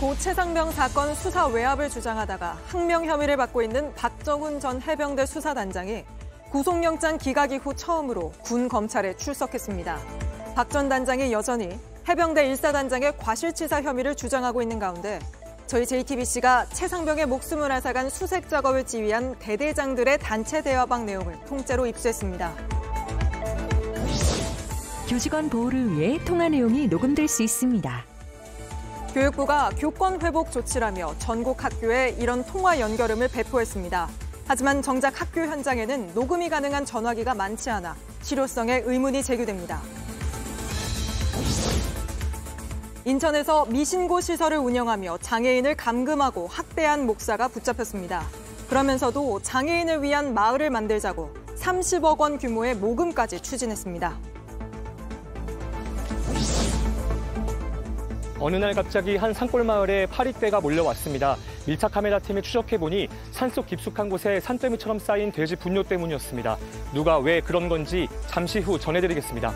고 최상병 사건 수사 외압을 주장하다가 항명 혐의를 받고 있는 박정훈 전 해병대 수사단장이 구속영장 기각 이후 처음으로 군 검찰에 출석했습니다. 박 전 단장이 여전히 해병대 일사단장의 과실치사 혐의를 주장하고 있는 가운데 저희 JTBC가 최상병의 목숨을 앗아간 수색 작업을 지휘한 대대장들의 단체 대화방 내용을 통째로 입수했습니다. 교직원 보호를 위해 통화 내용이 녹음될 수 있습니다. 교육부가 교권 회복 조치라며 전국 학교에 이런 통화 연결음을 배포했습니다. 하지만 정작 학교 현장에는 녹음이 가능한 전화기가 많지 않아 실효성에 의문이 제기됩니다. 인천에서 미신고 시설을 운영하며 장애인을 감금하고 학대한 목사가 붙잡혔습니다. 그러면서도 장애인을 위한 마을을 만들자고 30억 원 규모의 모금까지 추진했습니다. 어느 날 갑자기 한 산골 마을에 파리떼가 몰려왔습니다. 밀착 카메라 팀이 추적해 보니 산속 깊숙한 곳에 산더미처럼 쌓인 돼지 분뇨 때문이었습니다. 누가 왜 그런 건지 잠시 후 전해드리겠습니다.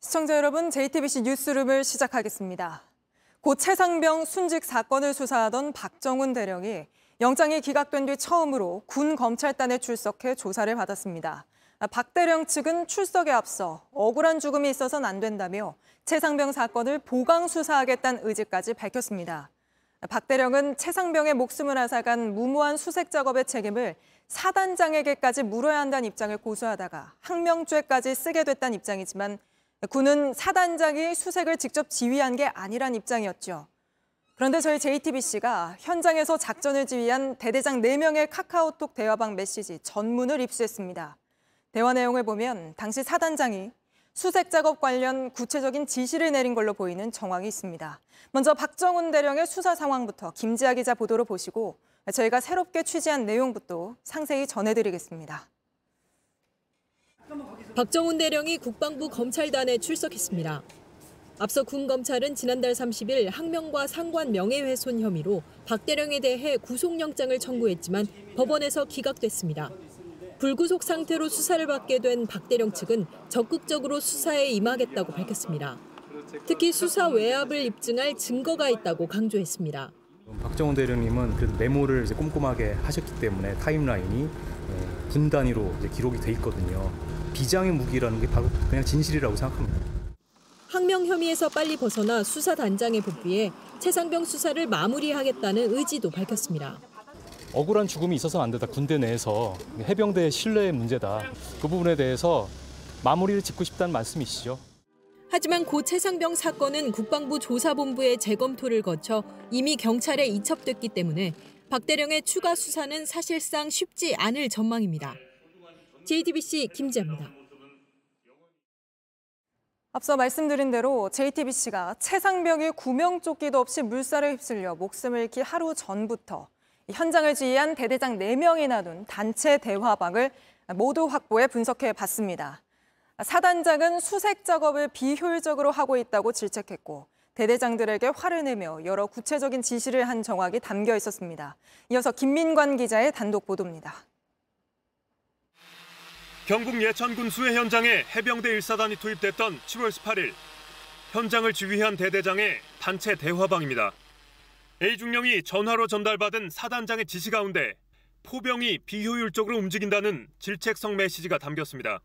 시청자 여러분, JTBC 뉴스룸을 시작하겠습니다. 고 최상병 순직 사건을 수사하던 박정훈 대령이 영장이 기각된 뒤 처음으로 군 검찰단에 출석해 조사를 받았습니다. 박 대령 측은 출석에 앞서 억울한 죽음이 있어서는 안 된다며 최상병 사건을 보강 수사하겠다는 의지까지 밝혔습니다. 박 대령은 최상병의 목숨을 앗아간 무모한 수색 작업의 책임을 사단장에게까지 물어야 한다는 입장을 고수하다가 항명죄까지 쓰게 됐다는 입장이지만 군은 사단장이 수색을 직접 지휘한 게 아니란 입장이었죠. 그런데 저희 JTBC가 현장에서 작전을 지휘한 대대장 4명의 카카오톡 대화방 메시지 전문을 입수했습니다. 대화 내용을 보면 당시 사단장이 수색 작업 관련 구체적인 지시를 내린 걸로 보이는 정황이 있습니다. 먼저 박정훈 대령의 수사 상황부터 김지아 기자 보도로 보시고 저희가 새롭게 취재한 내용부터 상세히 전해드리겠습니다. 박정훈 대령이 국방부 검찰단에 출석했습니다. 앞서 군 검찰은 지난달 30일 항명과 상관 명예훼손 혐의로 박 대령에 대해 구속영장을 청구했지만 법원에서 기각됐습니다. 불구속 상태로 수사를 받게 된 박대령 측은 적극적으로 수사에 임하겠다고 밝혔습니다. 특히 수사 외압을 입증할 증거가 있다고 강조했습니다. 박정훈 대령님은 그래도 메모를 꼼꼼하게 하셨기 때문에 타임라인이 예, 분 단위로 기록이 돼 있거든요. 비장의 무기라는 게 바로 그냥 진실이라고 생각합니다. 항명 혐의에서 빨리 벗어나 수사단장에 복귀해 최상병 수사를 마무리하겠다는 의지도 밝혔습니다. 억울한 죽음이 있어서는 안 된다. 군대 내에서 해병대의 신뢰의 문제다. 그 부분에 대해서 마무리를 짓고 싶다는 말씀이시죠. 하지만 고 최상병 사건은 국방부 조사본부의 재검토를 거쳐 이미 경찰에 이첩됐기 때문에 박 대령의 추가 수사는 사실상 쉽지 않을 전망입니다. JTBC 김지아입니다. 앞서 말씀드린 대로 JTBC가 최상병이 구명조끼도 없이 물살에 휩쓸려 목숨을 잃기 하루 전부터 현장을 지휘한 대대장 4명이나 둔 단체 대화방을 모두 확보해 분석해 봤습니다. 사단장은 수색 작업을 비효율적으로 하고 있다고 질책했고 대대장들에게 화를 내며 여러 구체적인 지시를 한 정황이 담겨 있었습니다. 이어서 김민관 기자의 단독 보도입니다. 경북 예천군 수해 현장에 해병대 1사단이 투입됐던 7월 18일 현장을 지휘한 대대장의 단체 대화방입니다. A중령이 전화로 전달받은 사단장의 지시 가운데 포병이 비효율적으로 움직인다는 질책성 메시지가 담겼습니다.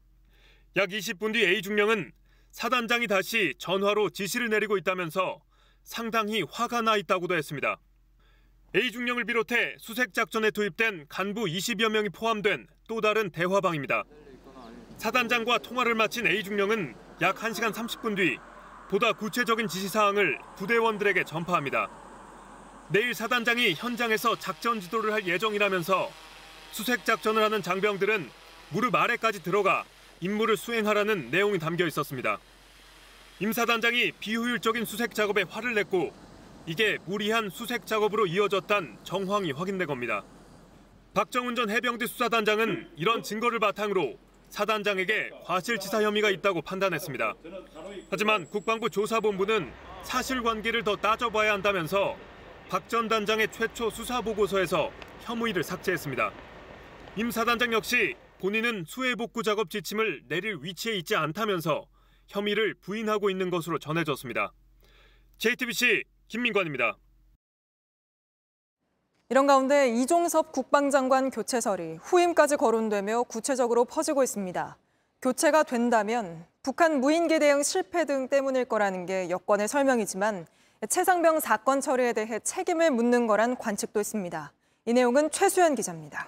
약 20분 뒤 A중령은 사단장이 다시 전화로 지시를 내리고 있다면서 상당히 화가 나 있다고도 했습니다. A중령을 비롯해 수색 작전에 투입된 간부 20여 명이 포함된 또 다른 대화방입니다. 사단장과 통화를 마친 A중령은 약 1시간 30분 뒤 보다 구체적인 지시 사항을 부대원들에게 전파합니다. 내일 사단장이 현장에서 작전 지도를 할 예정이라면서 수색 작전을 하는 장병들은 무릎 아래까지 들어가 임무를 수행하라는 내용이 담겨 있었습니다. 임 사단장이 비효율적인 수색 작업에 화를 냈고 이게 무리한 수색 작업으로 이어졌단 정황이 확인된 겁니다. 박정훈 전 해병대 수사단장은 이런 증거를 바탕으로 사단장에게 과실치사 혐의가 있다고 판단했습니다. 하지만 국방부 조사본부는 사실관계를 더 따져봐야 한다면서 박 전 단장의 최초 수사 보고서에서 혐의를 삭제했습니다. 임 사단장 역시 본인은 수해 복구 작업 지침을 내릴 위치에 있지 않다면서 혐의를 부인하고 있는 것으로 전해졌습니다. JTBC 김민관입니다. 이런 가운데 이종섭 국방장관 교체설이 후임까지 거론되며 구체적으로 퍼지고 있습니다. 교체가 된다면 북한 무인기 대응 실패 등 때문일 거라는 게 여권의 설명이지만 최상병 사건 처리에 대해 책임을 묻는 거란 관측도 있습니다. 이 내용은 최수연 기자입니다.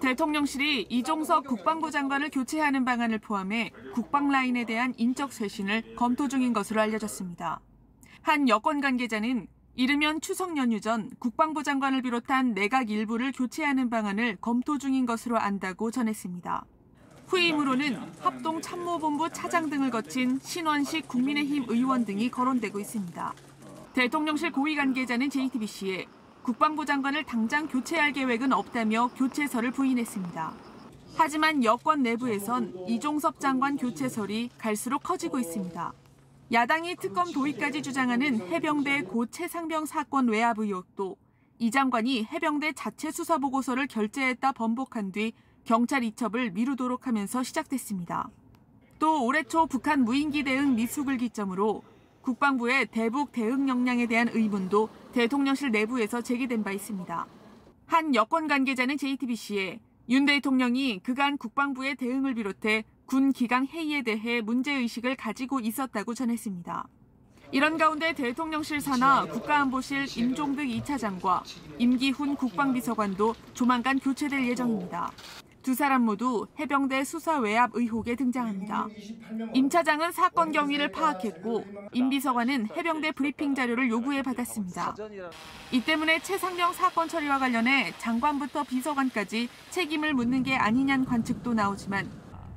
대통령실이 이종석 국방부 장관을 교체하는 방안을 포함해 국방 라인에 대한 인적 쇄신을 검토 중인 것으로 알려졌습니다. 한 여권 관계자는 이르면 추석 연휴 전 국방부 장관을 비롯한 내각 일부를 교체하는 방안을 검토 중인 것으로 안다고 전했습니다. 후임으로는 합동 참모본부 차장 등을 거친 신원식 국민의힘 의원 등이 거론되고 있습니다. 대통령실 고위 관계자는 JTBC에 국방부 장관을 당장 교체할 계획은 없다며 교체설을 부인했습니다. 하지만 여권 내부에선 이종섭 장관 교체설이 갈수록 커지고 있습니다. 야당이 특검 도입까지 주장하는 해병대 고 최상병 사건 외압 의혹도 이 장관이 해병대 자체 수사 보고서를 결재했다 번복한 뒤 경찰 이첩을 미루도록 하면서 시작됐습니다. 또 올해 초 북한 무인기 대응 미숙을 기점으로 국방부의 대북 대응 역량에 대한 의문도 대통령실 내부에서 제기된 바 있습니다. 한 여권 관계자는 JTBC에 윤 대통령이 그간 국방부의 대응을 비롯해 군 기강 회의에 대해 문제의식을 가지고 있었다고 전했습니다. 이런 가운데 대통령실 산하 국가안보실 임종득 2차장과 임기훈 국방비서관도 조만간 교체될 예정입니다. 두 사람 모두 해병대 수사 외압 의혹에 등장합니다. 임 차장은 사건 경위를 파악했고 임 비서관은 해병대 브리핑 자료를 요구해 받았습니다. 이 때문에 최상병 사건 처리와 관련해 장관부터 비서관까지 책임을 묻는 게 아니냐는 관측도 나오지만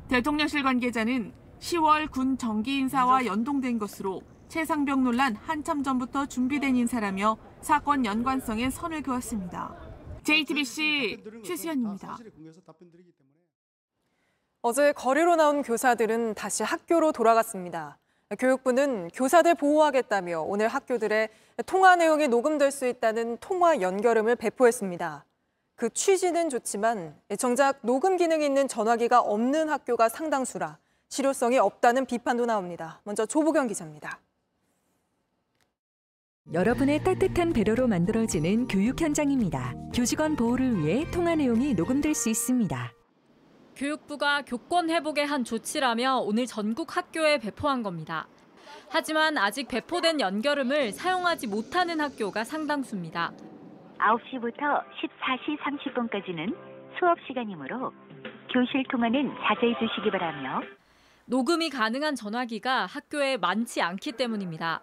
대통령실 관계자는 10월 군 정기 인사와 연동된 것으로 최상병 논란 한참 전부터 준비된 인사라며 사건 연관성에 선을 그었습니다. JTBC 최수연입니다. 어제 거리로 나온 교사들은 다시 학교로 돌아갔습니다. 교육부는 교사들 보호하겠다며 오늘 학교들의 통화 내용이 녹음될 수 있다는 통화 연결음을 배포했습니다. 그 취지는 좋지만 정작 녹음 기능이 있는 전화기가 없는 학교가 상당수라 실효성이 없다는 비판도 나옵니다. 먼저 조보경 기자입니다. 여러분의 따뜻한 배려로 만들어지는 교육 현장입니다. 교직원 보호를 위해 통화 내용이 녹음될 수 있습니다. 교육부가 교권 회복의 한 조치라며 오늘 전국 학교에 배포한 겁니다. 하지만 아직 배포된 연결음을 사용하지 못하는 학교가 상당수입니다. 9시부터 14시 30분까지는 수업 시간이므로 교실 통화는 자제해 주시기 바라며 녹음이 가능한 전화기가 학교에 많지 않기 때문입니다.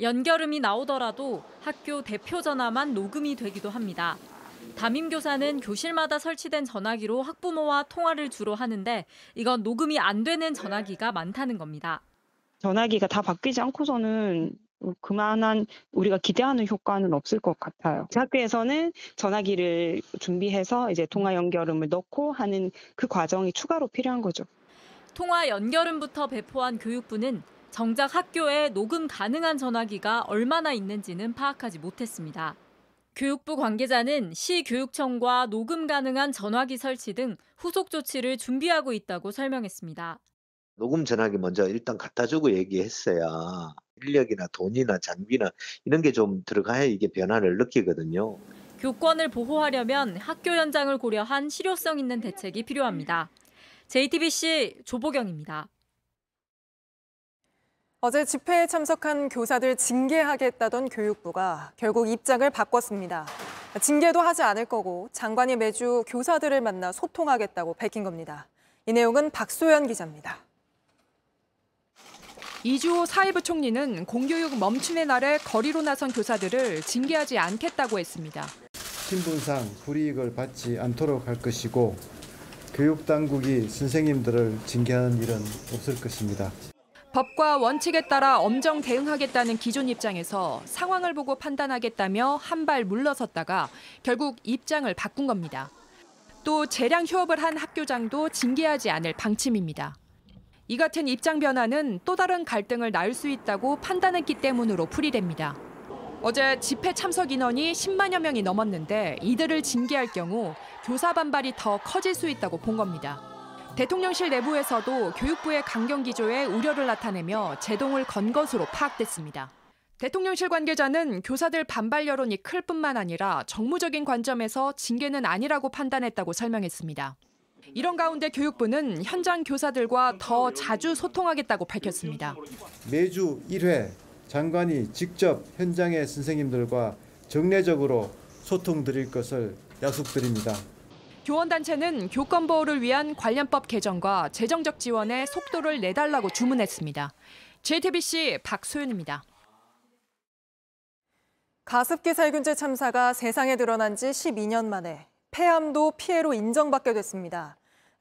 연결음이 나오더라도 학교 대표 전화만 녹음이 되기도 합니다. 담임교사는 교실마다 설치된 전화기로 학부모와 통화를 주로 하는데 이건 녹음이 안 되는 전화기가 많다는 겁니다. 전화기가 다 바뀌지 않고서는 그만한 우리가 기대하는 효과는 없을 것 같아요. 학교에서는 전화기를 준비해서 이제 통화 연결음을 넣고 하는 그 과정이 추가로 필요한 거죠. 통화 연결음부터 배포한 교육부는 정작 학교에 녹음 가능한 전화기가 얼마나 있는지는 파악하지 못했습니다. 교육부 관계자는 시교육청과 녹음 가능한 전화기 설치 등 후속 조치를 준비하고 있다고 설명했습니다. 녹음 전화기 먼저 일단 갖다 주고 얘기했어야 인력이나 돈이나 장비나 이런 게 좀 들어가야 이게 변화를 느끼거든요. 교권을 보호하려면 학교 현장을 고려한 실효성 있는 대책이 필요합니다. JTBC 조보경입니다. 어제 집회에 참석한 교사들 징계하겠다던 교육부가 결국 입장을 바꿨습니다. 징계도 하지 않을 거고 장관이 매주 교사들을 만나 소통하겠다고 밝힌 겁니다. 이 내용은 박소연 기자입니다. 이주호 사회부 총리는 공교육 멈춤의 날에 거리로 나선 교사들을 징계하지 않겠다고 했습니다. 신분상 불이익을 받지 않도록 할 것이고 교육당국이 선생님들을 징계하는 일은 없을 것입니다. 법과 원칙에 따라 엄정 대응하겠다는 기존 입장에서 상황을 보고 판단하겠다며 한 발 물러섰다가 결국 입장을 바꾼 겁니다. 또 재량 휴업을 한 학교장도 징계하지 않을 방침입니다. 이 같은 입장 변화는 또 다른 갈등을 낳을 수 있다고 판단했기 때문으로 풀이됩니다. 어제 집회 참석 인원이 10만여 명이 넘었는데 이들을 징계할 경우 교사 반발이 더 커질 수 있다고 본 겁니다. 대통령실 내부에서도 교육부의 강경 기조에 우려를 나타내며 제동을 건 것으로 파악됐습니다. 대통령실 관계자는 교사들 반발 여론이 클 뿐만 아니라 정무적인 관점에서 징계는 아니라고 판단했다고 설명했습니다. 이런 가운데 교육부는 현장 교사들과 더 자주 소통하겠다고 밝혔습니다. 매주 1회 장관이 직접 현장의 선생님들과 정례적으로 소통 드릴 것을 약속드립니다. 교원단체는 교권 보호를 위한 관련법 개정과 재정적 지원에 속도를 내달라고 주문했습니다. JTBC 박소연입니다. 가습기 살균제 참사가 세상에 드러난 지 12년 만에 폐암도 피해로 인정받게 됐습니다.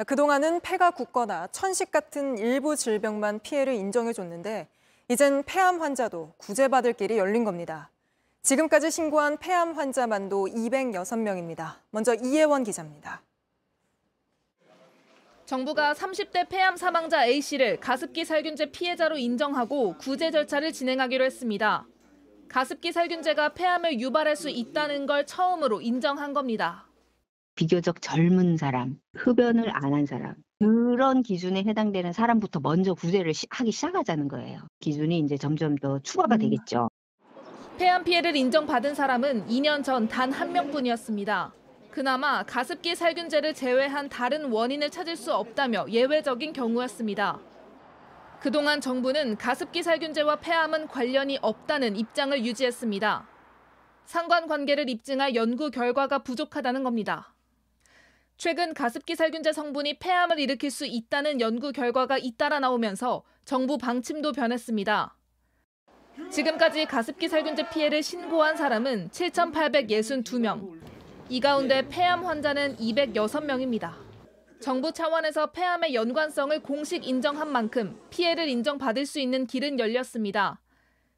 그동안은 폐가 굳거나 천식 같은 일부 질병만 피해를 인정해줬는데 이젠 폐암 환자도 구제받을 길이 열린 겁니다. 지금까지 신고한 폐암 환자만도 206명입니다. 먼저 이혜원 기자입니다. 정부가 30대 폐암 사망자 A씨를 가습기 살균제 피해자로 인정하고 구제 절차를 진행하기로 했습니다. 가습기 살균제가 폐암을 유발할 수 있다는 걸 처음으로 인정한 겁니다. 비교적 젊은 사람, 흡연을 안 한 사람 그런 기준에 해당되는 사람부터 먼저 구제를 시, 하기 시작하자는 거예요. 기준이 이제 점점 더 추가가 되겠죠. 폐암 피해를 인정받은 사람은 2년 전 단 한 명뿐이었습니다. 그나마 가습기 살균제를 제외한 다른 원인을 찾을 수 없다며 예외적인 경우였습니다. 그동안 정부는 가습기 살균제와 폐암은 관련이 없다는 입장을 유지했습니다. 상관 관계를 입증할 연구 결과가 부족하다는 겁니다. 최근 가습기 살균제 성분이 폐암을 일으킬 수 있다는 연구 결과가 잇따라 나오면서 정부 방침도 변했습니다. 지금까지 가습기 살균제 피해를 신고한 사람은 7,862명. 이 가운데 폐암 환자는 206명입니다. 정부 차원에서 폐암의 연관성을 공식 인정한 만큼 피해를 인정받을 수 있는 길은 열렸습니다.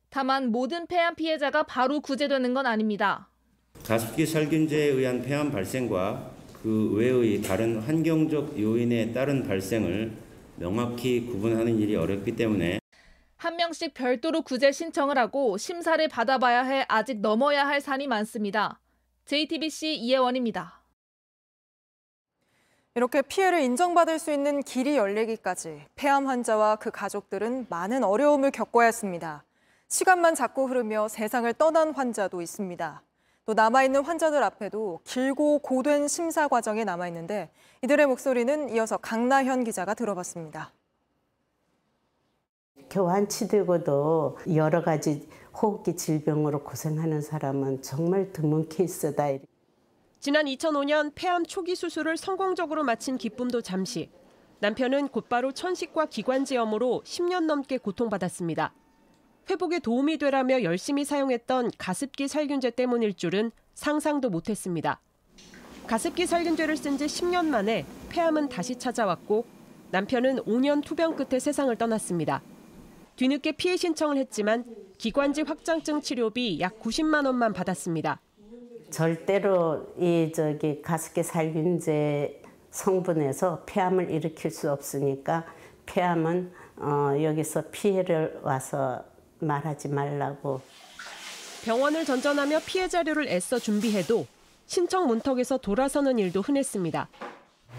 다만 모든 폐암 피해자가 바로 구제되는 건 아닙니다. 가습기 살균제에 의한 폐암 발생과 그 외의 다른 환경적 요인에 따른 발생을 명확히 구분하는 일이 어렵기 때문에 한 명씩 별도로 구제 신청을 하고 심사를 받아봐야 해 아직 넘어야 할 산이 많습니다. JTBC 이혜원입니다. 이렇게 피해를 인정받을 수 있는 길이 열리기까지 폐암 환자와 그 가족들은 많은 어려움을 겪어야 했습니다. 시간만 자꾸 흐르며 세상을 떠난 환자도 있습니다. 또 남아있는 환자들 앞에도 길고 고된 심사 과정이 남아있는데 이들의 목소리는 이어서 강나현 기자가 들어봤습니다. 교환치되고도 여러 가지 호흡기 질병으로 고생하는 사람은 정말 드문 케이스다. 지난 2005년 폐암 초기 수술을 성공적으로 마친 기쁨도 잠시. 남편은 곧바로 천식과 기관지염으로 10년 넘게 고통받았습니다. 회복에 도움이 되라며 열심히 사용했던 가습기 살균제 때문일 줄은 상상도 못했습니다. 가습기 살균제를 쓴 지 10년 만에 폐암은 다시 찾아왔고 남편은 5년 투병 끝에 세상을 떠났습니다. 뒤늦게 피해 신청을 했지만 기관지 확장증 치료비 약 90만 원만 받았습니다. 절대로 이 저기 가습기 살균제 성분에서 폐암을 일으킬 수 없으니까 폐암은 어, 여기서 피해를 와서 말하지 말라고. 병원을 전전하며 피해 자료를 애써 준비해도 신청 문턱에서 돌아서는 일도 흔했습니다.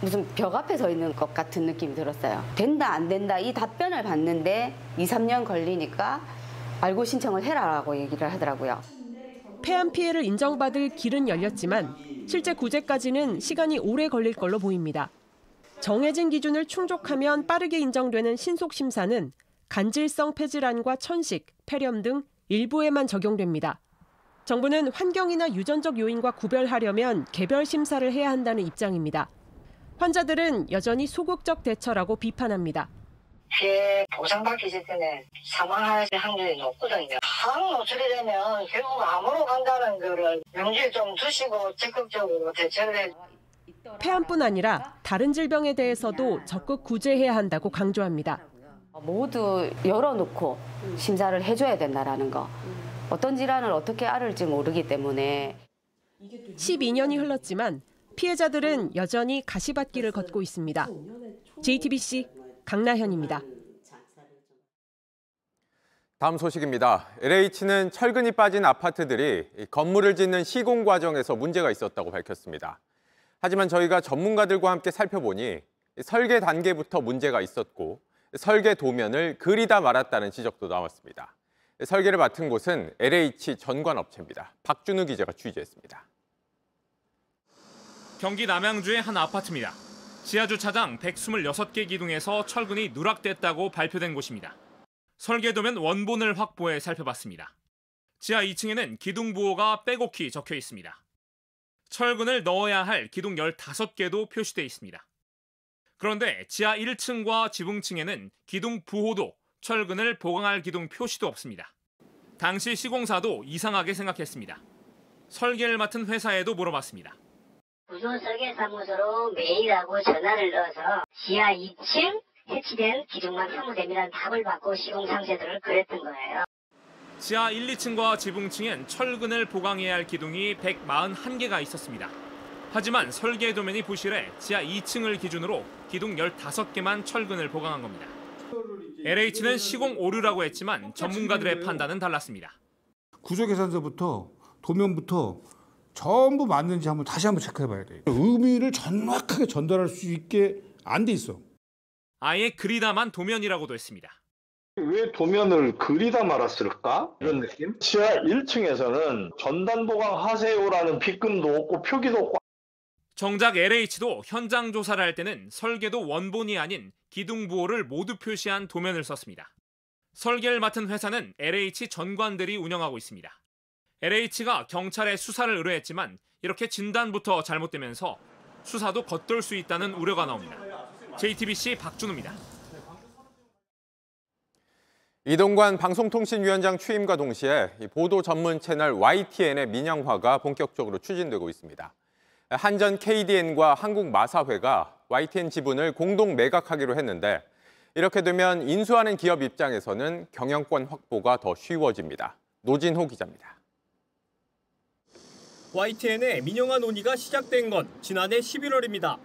무슨 벽 앞에 서 있는 것 같은 느낌이 들었어요. 된다 안 된다 이 답변을 받는데 2, 3년 걸리니까 알고 신청을 해라라고 얘기를 하더라고요. 폐암 피해를 인정받을 길은 열렸지만 실제 구제까지는 시간이 오래 걸릴 걸로 보입니다. 정해진 기준을 충족하면 빠르게 인정되는 신속 심사는 간질성 폐질환과 천식, 폐렴 등 일부에만 적용됩니다. 정부는 환경이나 유전적 요인과 구별하려면 개별 심사를 해야 한다는 입장입니다. 환자들은 여전히 소극적 대처라고 비판합니다. 피해 보상받기 전에 사망할 확률이 높거든요. 항 노출이 되면 결국 암으로 간다는 거를 명주에 좀 두시고 적극적으로 대처를 해. 폐암뿐 아니라 다른 질병에 대해서도 적극 구제해야 한다고 강조합니다. 모두 열어놓고 심사를 해줘야 된다라는 거. 어떤 질환을 어떻게 앓을지 모르기 때문에 12년이 흘렀지만 피해자들은 여전히 가시밭길을 걷고 있습니다. JTBC 강나현입니다. 다음 소식입니다. LH는 철근이 빠진 아파트들이 건물을 짓는 시공 과정에서 문제가 있었다고 밝혔습니다. 하지만 저희가 전문가들과 함께 살펴보니 설계 단계부터 문제가 있었고 설계 도면을 그리다 말았다는 지적도 나왔습니다. 설계를 맡은 곳은 LH 전관업체입니다. 박준우 기자가 취재했습니다. 경기 남양주의 한 아파트입니다. 지하 주차장 126개 기둥에서 철근이 누락됐다고 발표된 곳입니다. 설계도면 원본을 확보해 살펴봤습니다. 지하 2층에는 기둥 부호가 빼곡히 적혀 있습니다. 철근을 넣어야 할 기둥 15개도 표시돼 있습니다. 그런데 지하 1층과 지붕층에는 기둥 부호도 철근을 보강할 기둥 표시도 없습니다. 당시 시공사도 이상하게 생각했습니다. 설계를 맡은 회사에도 물어봤습니다. 구조 설계사무소로 메일하고 전화를 넣어서 지하 2층 해치된 기둥만 사무됩니다는 답을 받고 시공 상세도를 그랬던 거예요. 지하 1, 2층과 지붕층엔 철근을 보강해야 할 기둥이 141개가 있었습니다. 하지만 설계 도면이 부실해 지하 2층을 기준으로 기둥 15개만 철근을 보강한 겁니다. LH는 시공 오류라고 했지만 전문가들의 판단은 달랐습니다. 구조 계산서부터 도면부터 전부 맞는지 한번 다시 한번 체크해 봐야 돼요. 의미를 정확하게 전달할 수 있게 안 돼 있어. 아예 그리다만 도면이라고도 했습니다. 왜 도면을 그리다 말았을까? 이런 느낌? 지하 1층에서는 전단 보강 하세요라는 빗금도 없고 표기도 없고 정작 LH도 현장 조사를 할 때는 설계도 원본이 아닌 기둥 부호를 모두 표시한 도면을 썼습니다. 설계를 맡은 회사는 LH 전관들이 운영하고 있습니다. LH가 경찰에 수사를 의뢰했지만 이렇게 진단부터 잘못되면서 수사도 겉돌 수 있다는 우려가 나옵니다. JTBC 박준우입니다. 이동관 방송통신위원장 취임과 동시에 보도 전문 채널 YTN의 민영화가 본격적으로 추진되고 있습니다. 한전 KDN과 한국마사회가 YTN 지분을 공동 매각하기로 했는데 이렇게 되면 인수하는 기업 입장에서는 경영권 확보가 더 쉬워집니다. 노진호 기자입니다. YTN의 민영화 논의가 시작된 건 지난해 11월입니다.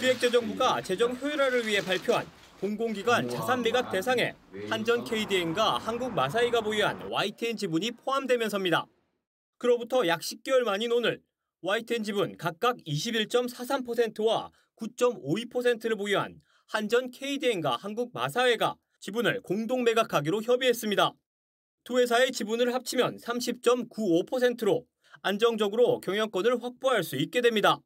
기획재정부가 재정 효율화를 위해 발표한 공공기관 자산 매각 대상에 한전 KDN과 한국 마사이가 보유한 YTN 지분이 포함되면서입니다. 그로부터 약 10개월 만인 오늘 YTN 지분 각각 21.43%와 9.52%를 보유한 한전 KDN과 한국 마사회가 지분을 공동 매각하기로 협의했습니다. 두 회사의 지분을 합치면 30.95%로 안정적으로 경영권을 확보할 수 있게 됩니다.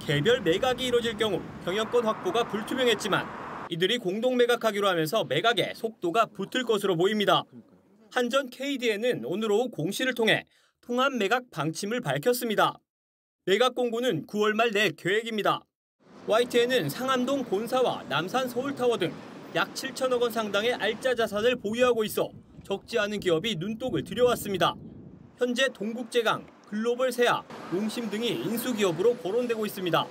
개별 매각이 이뤄질 경우 경영권 확보가 불투명했지만 이들이 공동 매각하기로 하면서 매각에 속도가 붙을 것으로 보입니다. 한전 KDN은 오늘 오후 공시를 통해 통합 매각 방침을 밝혔습니다. 매각 공고는 9월 말낼 계획입니다. YTN은 상암동 본사와 남산 서울타워 등 약 7천억 원 상당의 알짜 자산을 보유하고 있어 적지 않은 기업이 눈독을 들여왔습니다. 현재 동국제강, 글로벌 세아, 농심 등이 인수기업으로 거론되고 있습니다.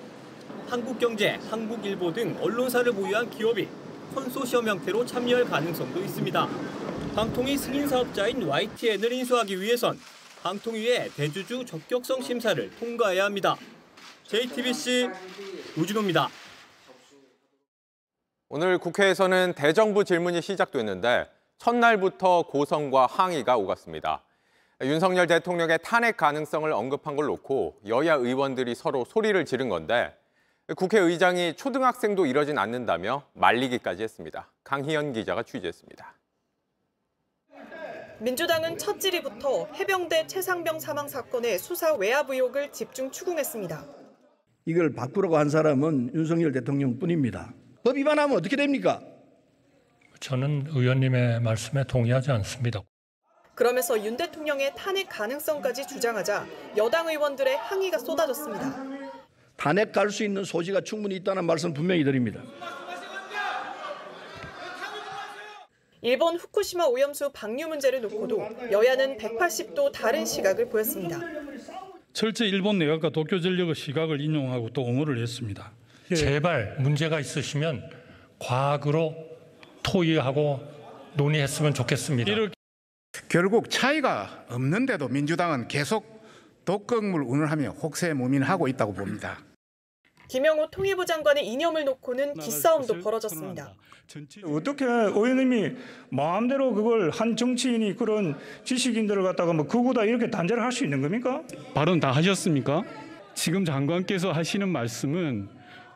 한국경제, 한국일보 등 언론사를 보유한 기업이 컨소시엄 형태로 참여할 가능성도 있습니다. 방통위 승인 사업자인 YTN을 인수하기 위해선 방통위의 대주주 적격성 심사를 통과해야 합니다. JTBC 우진호입니다. 오늘 국회에서는 대정부 질문이 시작됐는데 첫날부터 고성과 항의가 오갔습니다. 윤석열 대통령의 탄핵 가능성을 언급한 걸 놓고 여야 의원들이 서로 소리를 지른 건데 국회의장이 초등학생도 이러진 않는다며 말리기까지 했습니다. 강희연 기자가 취재했습니다. 민주당은 첫 질의부터 해병대 최상병 사망 사건의 수사 외압 의혹을 집중 추궁했습니다. 이걸 바꾸라고 한 사람은 윤석열 대통령뿐입니다. 법 위반하면 어떻게 됩니까? 저는 의원님의 말씀에 동의하지 않습니다. 그러면서 윤 대통령의 탄핵 가능성까지 주장하자 여당 의원들의 항의가 쏟아졌습니다. 탄핵 갈 수 있는 소지가 충분히 있다는 말씀 분명히 드립니다. 일본 후쿠시마 오염수 방류 문제를 놓고도 여야는 180도 다른 시각을 보였습니다. 철저 일본 내각과 도쿄전력의 시각을 인용하고 또 옹호를 했습니다. 제발 문제가 있으시면 과학으로 토의하고 논의했으면 좋겠습니다. 결국 차이가 없는데도 민주당은 계속 독극물 운운하며 혹세무민하고 있다고 봅니다. 김영호 통일부 장관의 이념을 놓고는 기싸움도 벌어졌습니다. 어떻게 의원님이 마음대로 그걸 한 정치인이 그런 지식인들을 갖다가 뭐 그거다 이렇게 단죄를 할 수 있는 겁니까? 발언 다 하셨습니까? 지금 장관께서 하시는 말씀은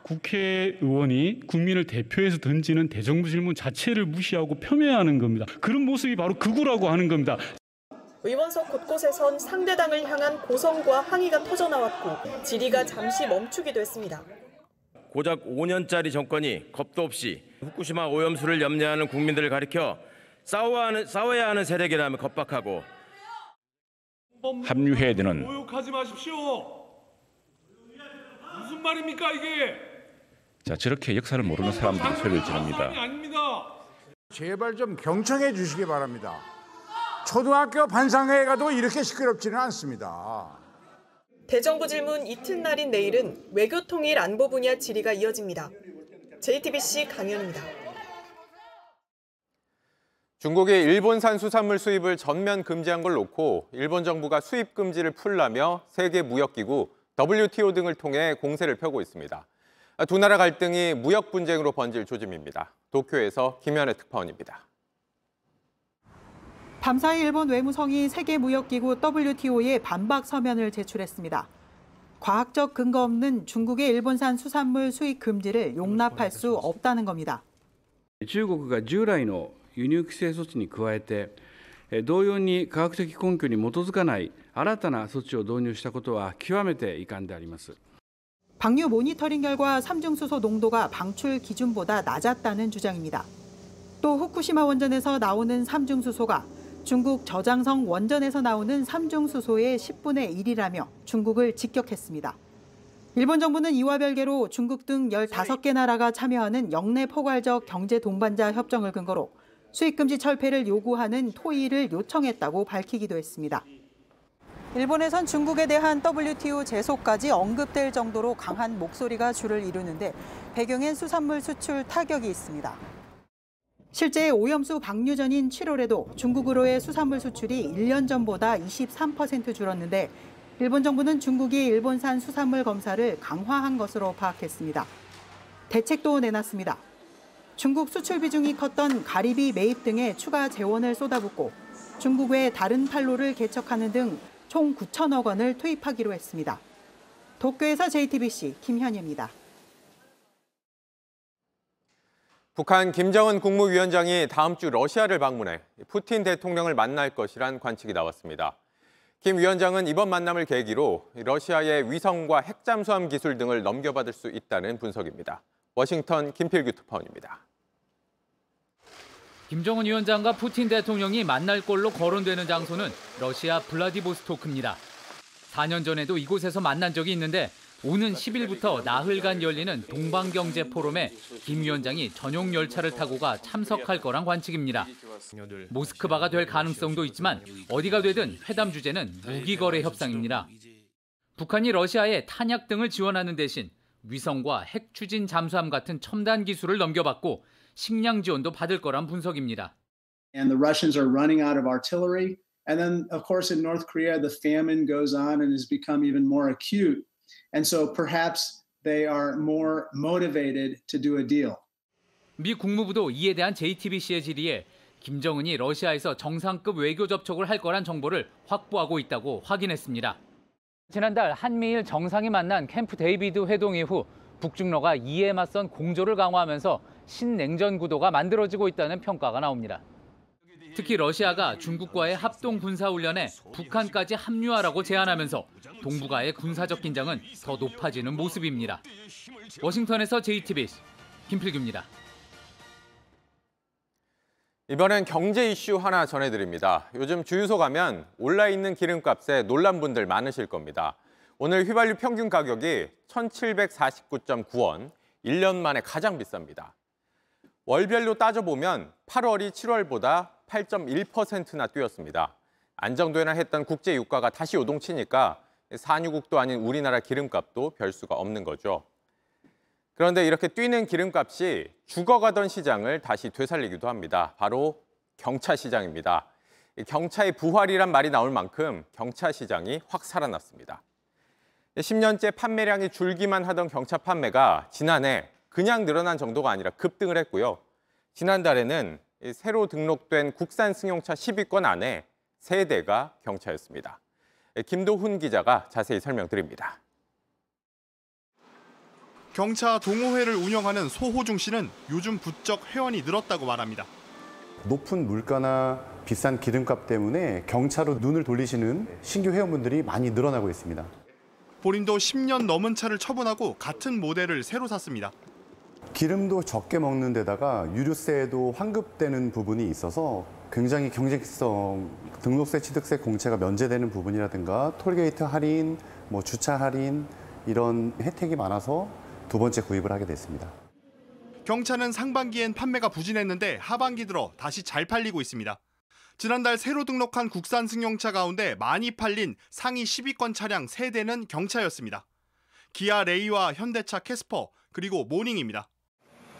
국회의원이 국민을 대표해서 던지는 대정부 질문 자체를 무시하고 폄훼하는 겁니다. 그런 모습이 바로 극우라고 하는 겁니다. 의원석 곳곳에선 상대당을 향한 고성과 항의가 터져나왔고 질의가 잠시 멈추기도 했습니다. 고작 5년짜리 정권이 겁도 없이 후쿠시마 오염수를 염려하는 국민들을 가리켜 싸워야 하는, 싸워야 하는 세력이라면 겁박하고 합류해야 되는 모욕하지 마십시오. 무슨 말입니까 이게? 자 저렇게 역사를 모르는 사람들이 소리를 지릅니다. 제발 좀 경청해 주시기 바랍니다. 초등학교 반상회에 가도 이렇게 시끄럽지는 않습니다. 대정부 질문 이튿날인 내일은 외교통일 안보 분야 질의가 이어집니다. JTBC 강연입니다. 중국이 일본산 수산물 수입을 전면 금지한 걸 놓고 일본 정부가 수입 금지를 풀라며 세계 무역기구 WTO 등을 통해 공세를 펴고 있습니다. 두 나라 갈등이 무역 분쟁으로 번질 조짐입니다. 도쿄에서 김현애 특파원입니다. 밤사이 일본 외무성이 세계무역기구 WTO에 반박 서면을 제출했습니다. 과학적 근거 없는 중국의 일본산 수산물 수입 금지를 용납할 수 없다는 겁니다. 中国が従来の輸入規制措置に加えて、え同様に科学的根拠に基づかない新たな措置を導入したことは極めて遺憾であります。 방류 모니터링 결과 삼중수소 농도가 방출 기준보다 낮았다는 주장입니다. 또 후쿠시마 원전에서 나오는 삼중수소가 중국 저장성 원전에서 나오는 삼중수소의 10분의 1이라며 중국을 직격했습니다. 일본 정부는 이와 별개로 중국 등 15개 나라가 참여하는 영내 포괄적 경제 동반자 협정을 근거로 수입금지 철폐를 요구하는 토의를 요청했다고 밝히기도 했습니다. 일본에선 중국에 대한 WTO 제소까지 언급될 정도로 강한 목소리가 줄을 이루는데 배경엔 수산물 수출 타격이 있습니다. 실제 오염수 방류 전인 7월에도 중국으로의 수산물 수출이 1년 전보다 23% 줄었는데 일본 정부는 중국이 일본산 수산물 검사를 강화한 것으로 파악했습니다. 대책도 내놨습니다. 중국 수출 비중이 컸던 가리비 매입 등에 추가 재원을 쏟아붓고 중국 외 다른 판로를 개척하는 등 총 9천억 원을 투입하기로 했습니다. 도쿄에서 JTBC 김현희입니다. 북한 김정은 국무위원장이 다음 주 러시아를 방문해 푸틴 대통령을 만날 것이란 관측이 나왔습니다. 김 위원장은 이번 만남을 계기로 러시아의 위성과 핵잠수함 기술 등을 넘겨받을 수 있다는 분석입니다. 워싱턴 김필규 특파원입니다. 김정은 위원장과 푸틴 대통령이 만날 걸로 거론되는 장소는 러시아 블라디보스토크입니다. 4년 전에도 이곳에서 만난 적이 있는데 오는 10일부터 나흘간 열리는 동방경제 포럼에 김 위원장이 전용 열차를 타고가 참석할 거란 관측입니다. 모스크바가 될 가능성도 있지만 어디가 되든 회담 주제는 무기 거래 협상입니다. 북한이 러시아에 탄약 등을 지원하는 대신 위성과 핵 추진 잠수함 같은 첨단 기술을 넘겨받고 식량 지원도 받을 거란 분석입니다. And the Russians are running out of artillery. And then, of course, in North Korea, the famine goes on and has become even more acute. And so perhaps they are more motivated to do a deal. 미 국무부도 이에 대한 JTBC의 질의에 김정은이 러시아에서 정상급 외교 접촉을 할 거란 정보를 확보하고 있다고 확인했습니다. 지난달 한미일 정상이 만난 캠프 데이비드 회동 이후 북중러가 이에 맞선 공조를 강화하면서 신냉전 구도가 만들어지고 있다는 평가가 나옵니다. 특히 러시아가 중국과의 합동 군사 훈련에 북한까지 합류하라고 제안하면서 동북아의 군사적 긴장은 더 높아지는 모습입니다. 워싱턴에서 JTBC 김필규입니다. 이번엔 경제 이슈 하나 전해드립니다. 요즘 주유소 가면 올라있는 기름값에 놀란 분들 많으실 겁니다. 오늘 휘발유 평균 가격이 1,749.9원, 1년 만에 가장 비쌉니다. 월별로 따져보면 8월이 7월보다 8.1%나 뛰었습니다. 안정되나 했던 국제 유가가 다시 요동치니까 산유국도 아닌 우리나라 기름값도 별 수가 없는 거죠. 그런데 이렇게 뛰는 기름값이 죽어가던 시장을 다시 되살리기도 합니다. 바로 경차 시장입니다. 경차의 부활이란 말이 나올 만큼 경차 시장이 확 살아났습니다. 10년째 판매량이 줄기만 하던 경차 판매가 지난해 그냥 늘어난 정도가 아니라 급등을 했고요. 지난달에는 새로 등록된 국산 승용차 10위권 안에 세 대가 경차였습니다. 김도훈 기자가 자세히 설명드립니다. 경차 동호회를 운영하는 소호중 씨는 요즘 부쩍 회원이 늘었다고 말합니다. 높은 물가나 비싼 기름값 때문에 경차로 눈을 돌리시는 신규 회원분들이 많이 늘어나고 있습니다. 본인도 10년 넘은 차를 처분하고 같은 모델을 새로 샀습니다. 기름도 적게 먹는 데다가 유류세도 환급되는 부분이 있어서 굉장히 경쟁성, 등록세, 취득세 공채가 면제되는 부분이라든가 톨게이트 할인, 뭐 주차 할인 이런 혜택이 많아서 두 번째 구입을 하게 됐습니다. 경차는 상반기엔 판매가 부진했는데 하반기 들어 다시 잘 팔리고 있습니다. 지난달 새로 등록한 국산 승용차 가운데 많이 팔린 상위 10위권 차량 3대는 경차였습니다. 기아 레이와 현대차 캐스퍼 그리고 모닝입니다.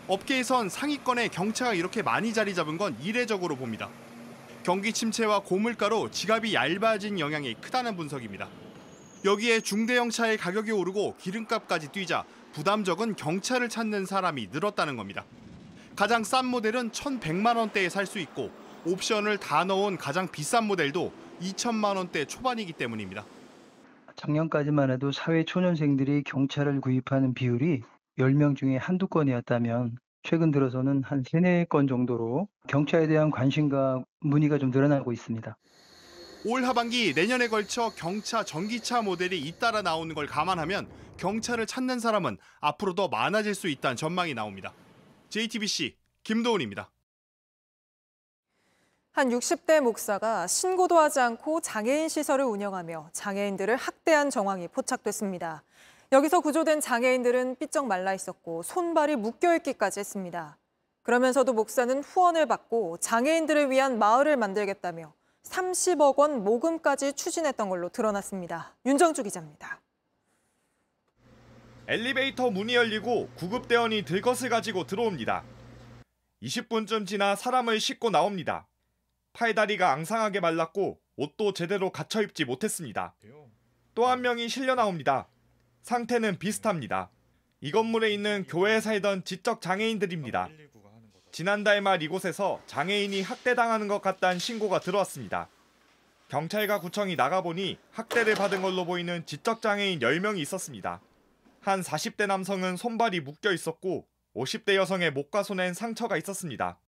업계에선 상위권에 경차가 이렇게 많이 자리 잡은 건 이례적으로 봅니다. 경기 침체와 고물가로 지갑이 얇아진 영향이 크다는 분석입니다. 여기에 중대형 차의 가격이 오르고 기름값까지 뛰자 부담 적은 경차를 찾는 사람이 늘었다는 겁니다. 가장 싼 모델은 1,100만 원대에 살 수 있고 옵션을 다 넣은 가장 비싼 모델도 2천만 원대 초반이기 때문입니다. 작년까지만 해도 사회 초년생들이 경차를 구입하는 비율이 10명 중에 한두 건이었다면 최근 들어서는 한 3, 4건 정도로 경차에 대한 관심과 문의가 좀 늘어나고 있습니다. 올 하반기 내년에 걸쳐 경차, 전기차 모델이 잇따라 나오는 걸 감안하면 경차를 찾는 사람은 앞으로 더 많아질 수 있다는 전망이 나옵니다. JTBC 김도훈입니다. 한 60대 목사가 신고도 하지 않고 장애인 시설을 운영하며 장애인들을 학대한 정황이 포착됐습니다. 여기서 구조된 장애인들은 삐쩍 말라 있었고 손발이 묶여 있기까지 했습니다. 그러면서도 목사는 후원을 받고 장애인들을 위한 마을을 만들겠다며 30억 원 모금까지 추진했던 걸로 드러났습니다. 윤정주 기자입니다. 엘리베이터 문이 열리고 구급대원이 들것을 가지고 들어옵니다. 20분쯤 지나 사람을 싣고 나옵니다. 팔다리가 앙상하게 말랐고 옷도 제대로 갖춰 입지 못했습니다. 또 한 명이 실려 나옵니다. 상태는 비슷합니다. 이 건물에 있는 교회에 살던 지적 장애인들입니다. 지난달 말 이곳에서 장애인이 학대당하는 것 같다는 신고가 들어왔습니다. 경찰과 구청이 나가보니 학대를 받은 걸로 보이는 지적 장애인 10명이 있었습니다. 한 40대 남성은 손발이 묶여 있었고 50대 여성의 목과 손엔 상처가 있었습니다.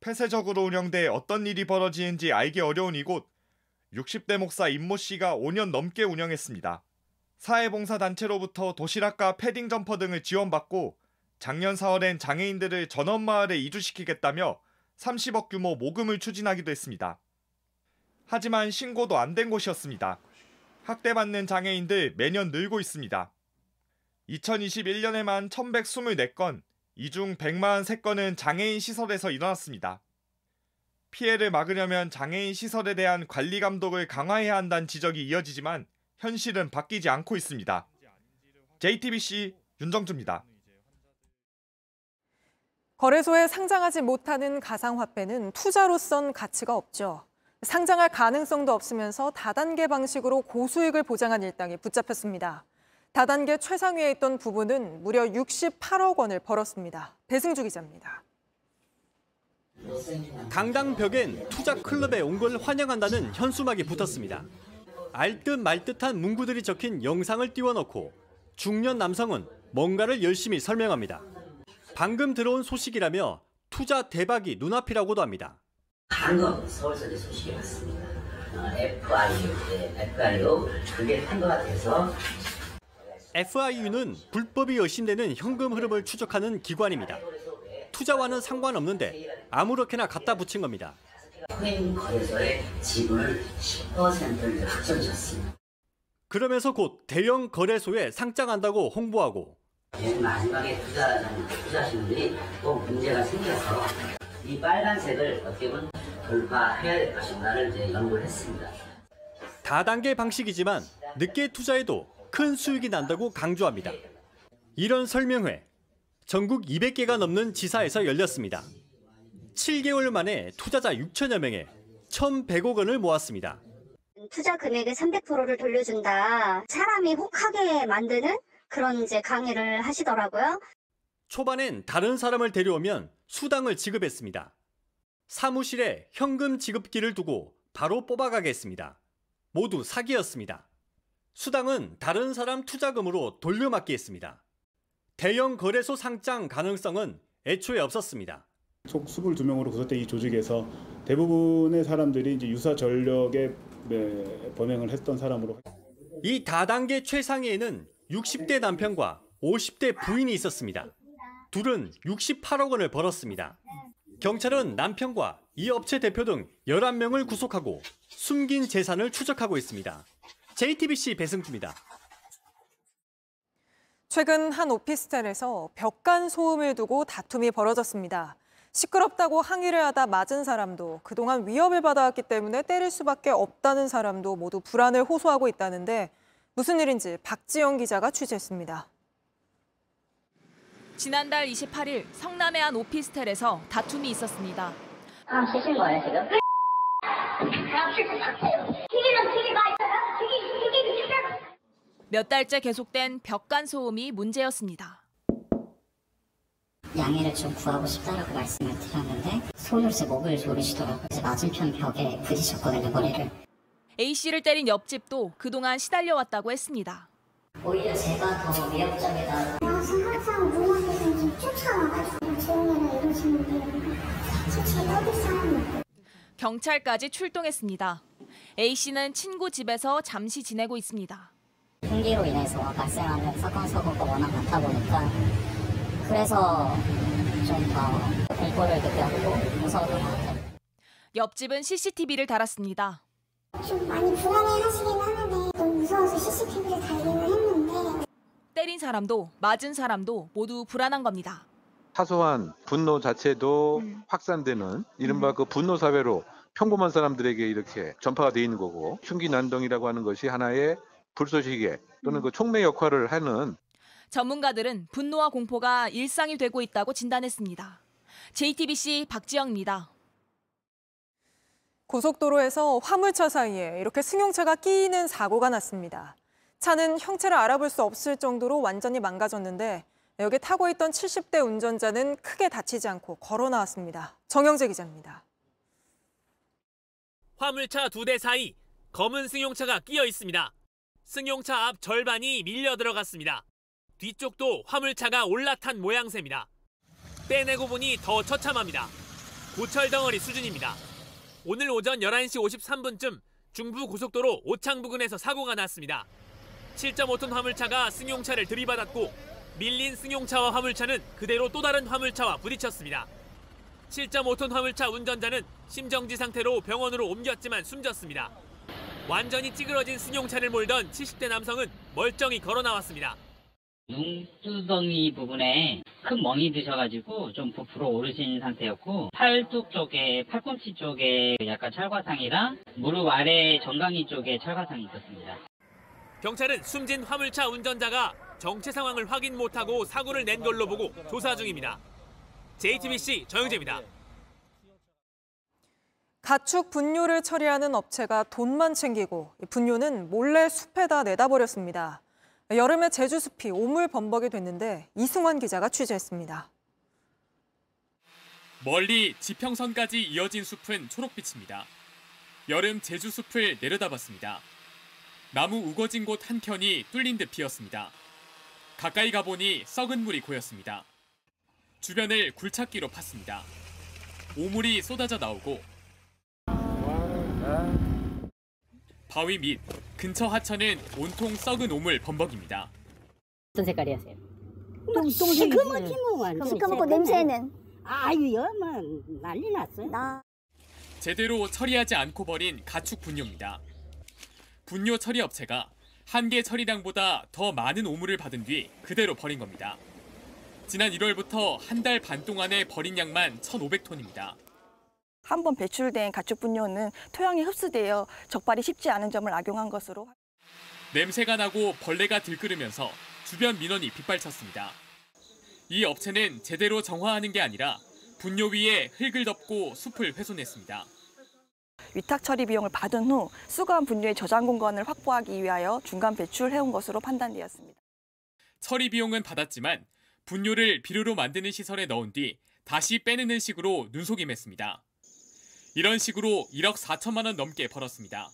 폐쇄적으로 운영돼 어떤 일이 벌어지는지 알기 어려운 이곳 60대 목사 임모 씨가 5년 넘게 운영했습니다. 사회봉사단체로부터 도시락과 패딩 점퍼 등을 지원받고 작년 4월엔 장애인들을 전원마을에 이주시키겠다며 30억 규모 모금을 추진하기도 했습니다. 하지만 신고도 안 된 곳이었습니다. 학대받는 장애인들 매년 늘고 있습니다. 2021년에만 1124건, 이 중 143건은 장애인 시설에서 일어났습니다. 피해를 막으려면 장애인 시설에 대한 관리 감독을 강화해야 한다는 지적이 이어지지만 현실은 바뀌지 않고 있습니다. JTBC 윤정주입니다. 거래소에 상장하지 못하는 가상화폐는 투자로선 가치가 없죠. 상장할 가능성도 없으면서 다단계 방식으로 고수익을 보장한 일당이 붙잡혔습니다. 다단계 최상위에 있던 부분은 무려 68억 원을 벌었습니다. 배승주 기자입니다. 강당 벽엔 투자 클럽에 온 걸 환영한다는 현수막이 붙었습니다. 알듯 말듯한 문구들이 적힌 영상을 띄워넣고 중년 남성은 뭔가를 열심히 설명합니다. 방금 들어온 소식이라며 투자 대박이 눈앞이라고도 합니다. 방금 서울서재 소식이 왔습니다. 어, FIU, 네, FIU 그게 탄것 같아서 FIU는 불법이 의심되는 현금 흐름을 추적하는 기관입니다. 투자와는 상관없는데 아무렇게나 갖다 붙인 겁니다. 코인 거래소에 지분을 10%를 확정졌습니다. 그러면서 곧 대형 거래소에 상장한다고 홍보하고 맨 마지막에 투자하는 투자하시는 분들이 또 문제가 생겨서 이 빨간색을 어떻게 보면 돌파해야 될 것인가를 이제 연구를 했습니다. 다단계 방식이지만 늦게 투자해도 큰 수익이 난다고 강조합니다. 이런 설명회 전국 200개가 넘는 지사에서 열렸습니다. 7개월 만에 투자자 6천여 명에 1,100억 원을 모았습니다. 투자 금액의 300%를 돌려준다. 사람이 혹하게 만드는 그런 이제 강의를 하시더라고요. 초반엔 다른 사람을 데려오면 수당을 지급했습니다. 사무실에 현금 지급기를 두고 바로 뽑아가겠습니다. 모두 사기였습니다. 수당은 다른 사람 투자금으로 돌려막기 했습니다. 대형 거래소 상장 가능성은 애초에 없었습니다. 총 22명으로 구성된 이 조직에서 대부분의 사람들이 이제 유사 전력에 네, 범행을 했던 사람으로 이 다단계 최상위에는 60대 남편과 50대 부인이 있었습니다. 둘은 68억 원을 벌었습니다. 경찰은 남편과 이 업체 대표 등 11명을 구속하고 숨긴 재산을 추적하고 있습니다. JTBC 배승주입니다. 최근 한 오피스텔에서 벽간 소음을 두고 다툼이 벌어졌습니다. 시끄럽다고 항의를 하다 맞은 사람도 그동안 위협을 받아왔기 때문에 때릴 수밖에 없다는 사람도 모두 불안을 호소하고 있다는데 무슨 일인지 박지영 기자가 취재했습니다. 지난달 28일 성남의 한 오피스텔에서 다툼이 있었습니다. 아, 거예요, 지금? 몇 달째 계속된 벽간 소음이 문제였습니다. 양해를 좀 구하고 싶다라고 말씀을 드렸는데 제 목을 조르시더라고요. 그래서 맞은편 벽에 부딪혔거든요, 머리를. A씨를 때린 옆집도 그동안 시달려왔다고 했습니다. 오히려 제가 더 위협적이다. 항상 누구한테서 좀 쫓아와가지고 조용해라 이러시는데 사실 제가 어디 사람이 경찰까지 출동했습니다. A씨는 친구 집에서 잠시 지내고 있습니다. 흉기로 인해서 발생하는 사건 사고가 워낙 많다 보니까 그래서 좀 더 공포를 느꼈고 무서웠던 것 같아요. 옆집은 CCTV를 달았습니다. 좀 많이 불안해하시긴 하는데 너무 무서워서 CCTV를 달기는 했는데 때린 사람도 맞은 사람도 모두 불안한 겁니다. 사소한 분노 자체도 확산되는 이른바 그 분노 사회로 평범한 사람들에게 이렇게 전파가 돼 있는 거고 흉기 난동이라고 하는 것이 하나의 불쏘시개 또는 그 촉매 역할을 하는 전문가들은 분노와 공포가 일상이 되고 있다고 진단했습니다. JTBC 박지영입니다. 고속도로에서 화물차 사이에 이렇게 승용차가 끼이는 사고가 났습니다. 차는 형체를 알아볼 수 없을 정도로 완전히 망가졌는데 여기 타고 있던 70대 운전자는 크게 다치지 않고 걸어 나왔습니다. 정영재 기자입니다. 화물차 두 대 사이 검은 승용차가 끼어 있습니다. 승용차 앞 절반이 밀려 들어갔습니다. 뒤쪽도 화물차가 올라탄 모양새입니다. 빼내고 보니 더 처참합니다. 고철 덩어리 수준입니다. 오늘 오전 11시 53분쯤 중부 고속도로 오창 부근에서 사고가 났습니다. 7.5톤 화물차가 승용차를 들이받았고 밀린 승용차와 화물차는 그대로 또 다른 화물차와 부딪혔습니다. 7.5톤 화물차 운전자는 심정지 상태로 병원으로 옮겼지만 숨졌습니다. 완전히 찌그러진 승용차를 몰던 70대 남성은 멀쩡히 걸어 나왔습니다. 눈두덩이 부분에 큰 멍이 드셔가지고 좀 부풀어 오르신 상태였고 팔뚝 쪽에 팔꿈치 쪽에 약간 철과상이랑 무릎 아래 정강이 쪽에 철과상이 있었습니다. 경찰은 숨진 화물차 운전자가 정체 상황을 확인 못하고 사고를 낸 걸로 보고 조사 중입니다. JTBC 정영재입니다. 가축 분뇨를 처리하는 업체가 돈만 챙기고 분뇨는 몰래 숲에다 내다 버렸습니다. 여름에 제주 숲이 오물 범벅이 됐는데 이승환 기자가 취재했습니다. 멀리 지평선까지 이어진 숲은 초록빛입니다. 여름 제주 숲을 내려다봤습니다. 나무 우거진 곳 한 켠이 뚫린 듯 비었습니다. 가까이 가보니 썩은 물이 고였습니다. 주변을 굴착기로 팠습니다. 오물이 쏟아져 나오고 바위 밑 근처 하천은 온통 썩은 오물 범벅입니다. 어떤 색깔이었어요? 시커멓지 뭐 시커멓고 냄새는 아유 여만 난리 났어요. 나 제대로 처리하지 않고 버린 가축 분뇨입니다. 분뇨 처리 업체가 한 개 처리량보다 더 많은 오물을 받은 뒤 그대로 버린 겁니다. 지난 1월부터 한 달 반 동안에 버린 양만 1,500톤입니다. 한 번 배출된 가축 분뇨는 토양에 흡수되어 적발이 쉽지 않은 점을 악용한 것으로 냄새가 나고 벌레가 들끓으면서 주변 민원이 빗발쳤습니다. 이 업체는 제대로 정화하는 게 아니라 분뇨 위에 흙을 덮고 숲을 훼손했습니다. 위탁 처리 비용을 받은 후 수거한 분뇨의 저장 공간을 확보하기 위하여 중간 배출해온 것으로 판단되었습니다. 처리 비용은 받았지만 분뇨를 비료로 만드는 시설에 넣은 뒤 다시 빼내는 식으로 눈속임했습니다. 이런 식으로 1억 4천만 원 넘게 벌었습니다.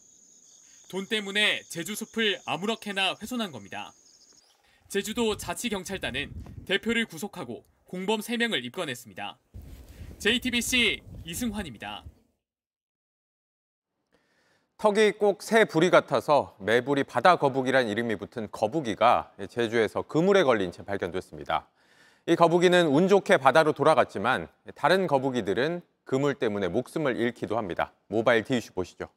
돈 때문에 제주 숲을 아무렇게나 훼손한 겁니다. 제주도 자치경찰단은 대표를 구속하고 공범 3명을 입건했습니다. JTBC 이승환입니다. 턱이 꼭 새 부리 같아서 매부리 바다 거북이란 이름이 붙은 거북이가 제주에서 그물에 걸린 채 발견됐습니다. 이 거북이는 운 좋게 바다로 돌아갔지만 다른 거북이들은 그물 때문에 목숨을 잃기도 합니다. 모바일 디이슈 보시죠.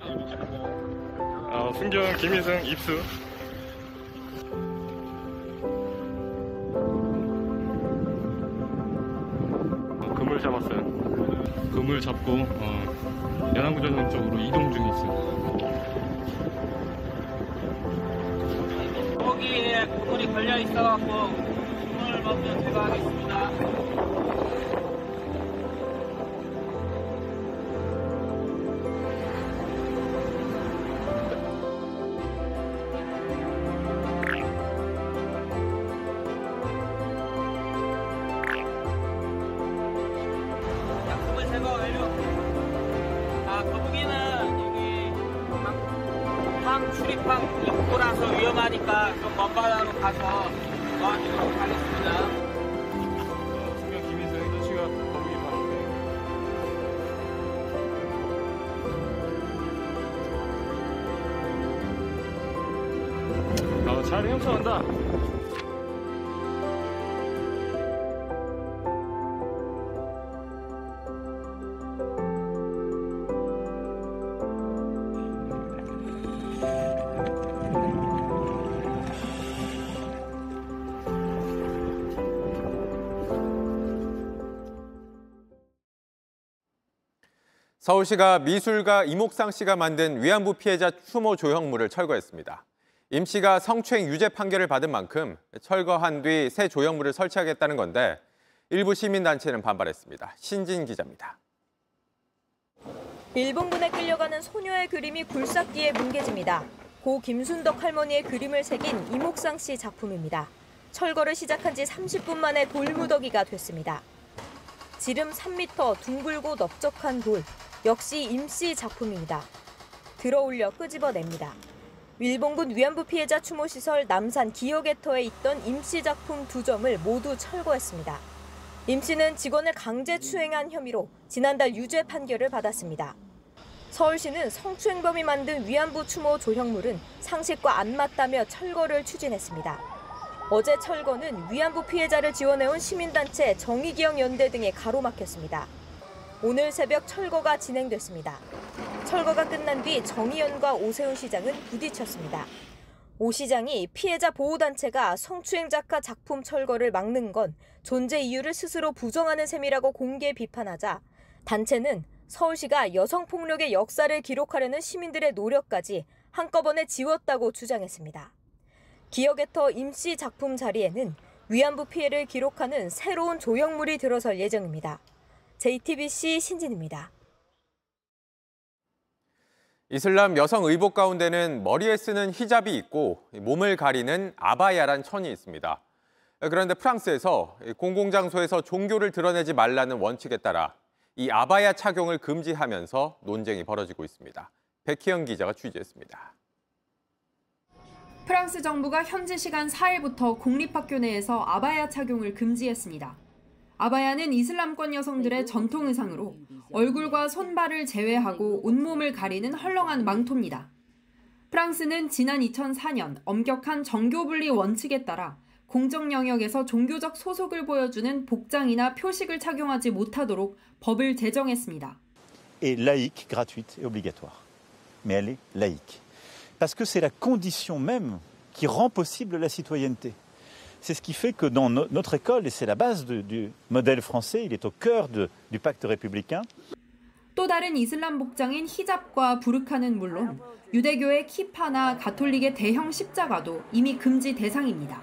어, 순경 김희승 입수. 어, 그물 잡았어요. 그물 잡고 어, 연안구조선 쪽으로 이동 중에 있어요. 거기에 그물이 걸려 있어갖고 그물 먼저 제거하겠습니다. 출입항 입구라서 위험하니까 좀 먼 바다로 가서 도와주도록 하겠습니다. 서울시가 미술가 이목상 씨가 만든 위안부 피해자 추모 조형물을 철거했습니다. 임 씨가 성추행 유죄 판결을 받은 만큼 철거한 뒤 새 조형물을 설치하겠다는 건데 일부 시민단체는 반발했습니다. 신진 기자입니다. 일본군에 끌려가는 소녀의 그림이 굴삭기에 뭉개집니다. 고 김순덕 할머니의 그림을 새긴 이목상 씨 작품입니다. 철거를 시작한 지 30분 만에 돌무더기가 됐습니다. 지름 3m 둥글고 넓적한 돌, 역시 임씨 작품입니다. 들어올려 끄집어냅니다. 일본군 위안부 피해자 추모시설 남산 기억의터에 있던 임씨 작품 두 점을 모두 철거했습니다. 임씨는 직원을 강제 추행한 혐의로 지난달 유죄 판결을 받았습니다. 서울시는 성추행범이 만든 위안부 추모 조형물은 상식과 안 맞다며 철거를 추진했습니다. 어제 철거는 위안부 피해자를 지원해온 시민단체 정의기억연대 등에 가로막혔습니다. 오늘 새벽 철거가 진행됐습니다. 철거가 끝난 뒤 정의연과 오세훈 시장은 부딪혔습니다. 오 시장이 피해자 보호단체가 성추행 작가 작품 철거를 막는 건 존재 이유를 스스로 부정하는 셈이라고 공개 비판하자 단체는 서울시가 여성폭력의 역사를 기록하려는 시민들의 노력까지 한꺼번에 지웠다고 주장했습니다. 기억의터 임씨 작품 자리에는 위안부 피해를 기록하는 새로운 조형물이 들어설 예정입니다. JTBC 신진입니다. 이슬람 여성 의복 가운데는 머리에 쓰는 히잡이 있고 몸을 가리는 아바야란 천이 있습니다. 그런데 프랑스에서 공공장소에서 종교를 드러내지 말라는 원칙에 따라 이 아바야 착용을 금지하면서 논쟁이 벌어지고 있습니다. 백희영 기자가 취재했습니다. 프랑스 정부가 현지 시간 4일부터 공립학교 내에서 아바야 착용을 금지했습니다. 아바야는 이슬람권 여성들의 전통 의상으로 얼굴과 손발을 제외하고 온몸을 가리는 헐렁한 망토입니다. 프랑스는 지난 2004년 엄격한 정교 분리 원칙에 따라 공적 영역에서 종교적 소속을 보여주는 복장이나 표식을 착용하지 못하도록 법을 제정했습니다. est laïque, gratuite et obligatoire. Mais elle est laïque. Parce que c'est la condition même qui rend possible la citoyenneté. C'est ce qui fait que dans no- notre école, et c'est la base de- du modèle français, il est au cœur de- du pacte républicain, 또 다른 이슬람 복장인 히잡과 부르카는 물론 유대교의 키파나 가톨릭의 대형 십자가도 이미 금지 대상입니다.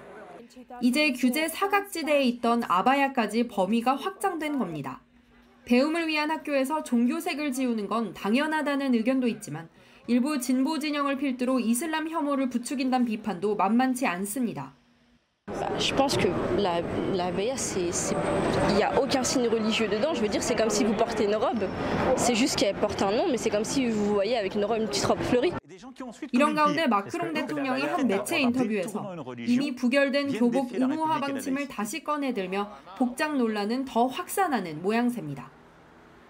이제 규제 사각지대에 있던 아바야까지 범위가 확장된 겁니다. 배움을 위한 학교에서 종교색을 지우는 건 당연하다는 의견도 있지만 일부 진보 진영을 필두로 이슬람 혐오를 부추긴다는 비판도 만만치 않습니다. Je pense que la, la baya, c'est, c'est- il n'y a aucun signe religieux dedans. Je veux dire, c'est comme si vous portez une robe. C'est juste qu'elle porte un nom, mais c'est comme si vous voyez avec une robe, une petite robe fleurie. 이런 가운데 마크롱 대통령이 한 매체 인터뷰에서 이미 부결된 교복 의무화 방침을 다시 꺼내들며 복장 논란은 더 확산하는 모양새입니다.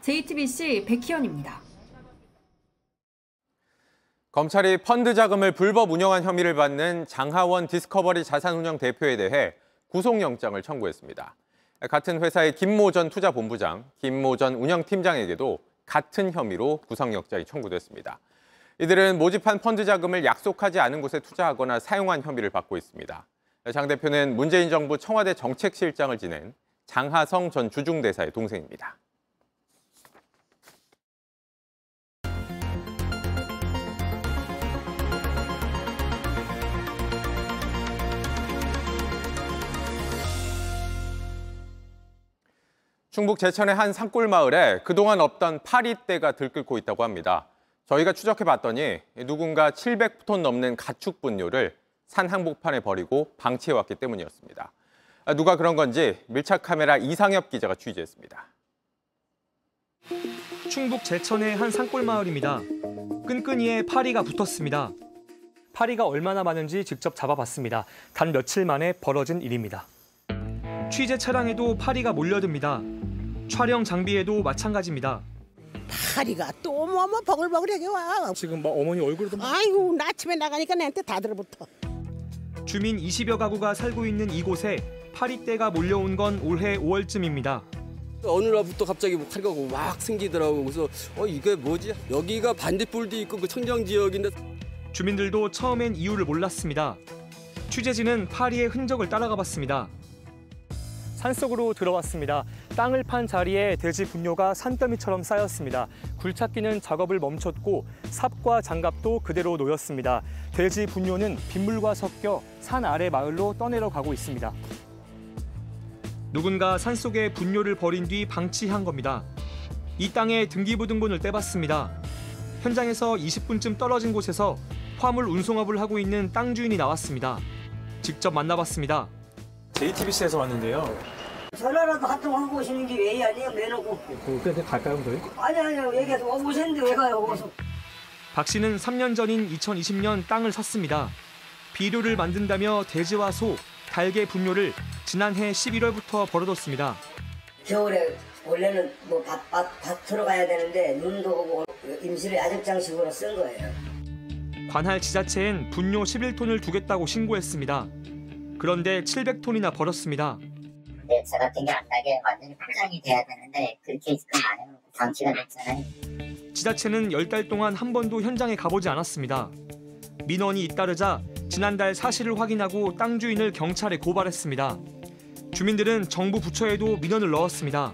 JTBC 백희연입니다. 검찰이 펀드 자금을 불법 운영한 혐의를 받는 장하원 디스커버리 자산운영 대표에 대해 구속영장을 청구했습니다. 같은 회사의 김모 전 투자본부장, 김모 전 운영팀장에게도 같은 혐의로 구속영장이 청구됐습니다. 이들은 모집한 펀드 자금을 약속하지 않은 곳에 투자하거나 사용한 혐의를 받고 있습니다. 장 대표는 문재인 정부 청와대 정책실장을 지낸 장하성 전 주중대사의 동생입니다. 충북 제천의 한 산골 마을에 그동안 없던 파리떼가 들끓고 있다고 합니다. 저희가 추적해 봤더니 누군가 700톤 넘는 가축 분뇨를 산 한복판에 버리고 방치해 왔기 때문이었습니다. 아, 누가 그런 건지 밀착 카메라 이상엽 기자가 취재했습니다. 충북 제천의 한 산골 마을입니다. 끈끈이에 파리가 붙었습니다. 파리가 얼마나 많은지 직접 잡아봤습니다. 단 며칠 만에 벌어진 일입니다. 취재 차량에도 파리가 몰려듭니다. 촬영 장비에도 마찬가지입니다. 파리가 또 뭐뭐 버글버글하게 와. 지금 막 어머니 얼굴도 아이고 나 아침에 나가니까 내한테 다 들어붙어. 주민 20여 가구가 살고 있는 이곳에 파리떼가 몰려온 건 올해 5월쯤입니다. 어느 날부터 갑자기 뭐 파리가 막 생기더라고. 그래서 어 이게 뭐지? 여기가 반딧불도 있고 그 청정 지역인데 주민들도 처음엔 이유를 몰랐습니다. 취재진은 파리의 흔적을 따라가 봤습니다. 산속으로 들어왔습니다. 땅을 판 자리에 돼지 분뇨가 산더미처럼 쌓였습니다. 굴착기는 작업을 멈췄고 삽과 장갑도 그대로 놓였습니다. 돼지 분뇨는 빗물과 섞여 산 아래 마을로 떠내려 가고 있습니다. 누군가 산속에 분뇨를 버린 뒤 방치한 겁니다. 이 땅에 등기부등본을 떼봤습니다. 현장에서 20분쯤 떨어진 곳에서 화물 운송업을 하고 있는 땅 주인이 나왔습니다. 직접 만나봤습니다. JTBC에서 왔는데요. 전화라도 한통 하고 오시는 게 왜 아니에요? 매너고. 그때 갈까요, 저희? 아니 아니요 얘기해서 어, 오셨는데 왜 가요? 어서. 박 씨는 3년 전인 2020년 땅을 샀습니다. 비료를 만든다며 돼지와 소, 달개 분뇨를 지난해 11월부터 벌어뒀습니다. 겨울에 원래는 뭐 밭 밭, 밭으로 가야 되는데 눈도 오고 임시로 야적장식으로 쓴 거예요. 관할 지자체엔 분뇨 11톤을 두겠다고 신고했습니다. 그런데 700톤이나 벌었습니다. 근데 저 같은 게안 나게 완전히 포장이 돼야 되는데 그렇게 지금 안 해놓고 방치가 됐잖아요. 지자체는 10달 동안 한 번도 현장에 가보지 않았습니다. 민원이 잇따르자 지난달 사실을 확인하고 땅 주인을 경찰에 고발했습니다. 주민들은 정부 부처에도 민원을 넣었습니다.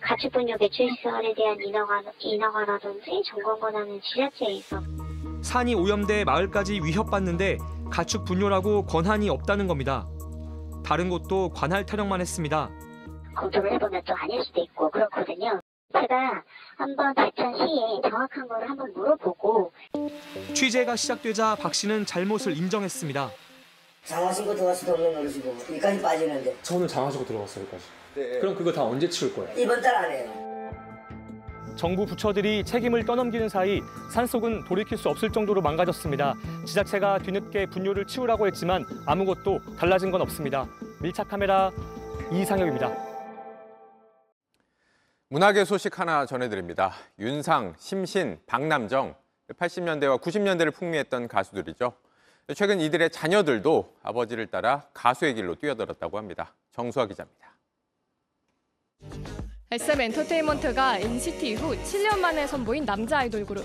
가축분뇨 배출 시설에 대한 인허가, 인허가라든지 점검 권한은 지자체에 있어. 산이 오염돼 마을까지 위협받는데 가축 분뇨라고 권한이 없다는 겁니다. 다른 곳도 관할 타령만 했습니다. 검토를 해보면 또 아닐 수도 있고 그렇거든요. 제가 한번 대천시에 정확한 거를 한번 물어보고 취재가 시작되자 박 씨는 잘못을 인정했습니다. 장화 신고 들어갈 수도 없는 노릇이고 여기까지 빠지는데 저는 장하시고 들어갔어요, 여기까지. 네. 그럼 그거 다 언제 치울 거예요? 이번 달 안에요. 정부 부처들이 책임을 떠넘기는 사이 산속은 돌이킬 수 없을 정도로 망가졌습니다. 지자체가 뒤늦게 분뇨를 치우라고 했지만 아무것도 달라진 건 없습니다. 밀착 카메라 이상혁입니다. 문학의 소식 하나 전해드립니다. 윤상, 심신, 박남정, 80년대와 90년대를 풍미했던 가수들이죠. 최근 이들의 자녀들도 아버지를 따라 가수의 길로 뛰어들었다고 합니다. 정수아 기자입니다. SM 엔터테인먼트가 NCT 이후 7년 만에 선보인 남자 아이돌 그룹.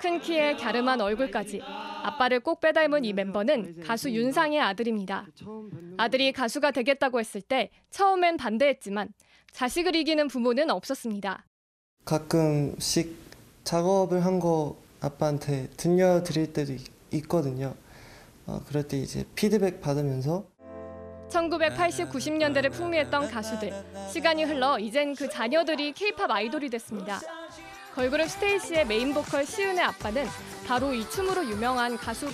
큰 키에 갸름한 얼굴까지 아빠를 꼭 빼닮은 이 멤버는 가수 윤상의 아들입니다. 아들이 가수가 되겠다고 했을 때 처음엔 반대했지만 자식을 이기는 부모는 없었습니다. 가끔씩 작업을 한 거 아빠한테 들려드릴 때도 있, 있거든요. 어, 그럴 때 이제 피드백 받으면서 1980, 90년대를 풍미했던 가수들. 시간이 흘러 이젠 그 자녀들이 케이팝 아이돌이 됐습니다. 걸그룹 스테이씨의 메인 보컬 시은의 아빠는 바로 이 춤으로 유명한 가수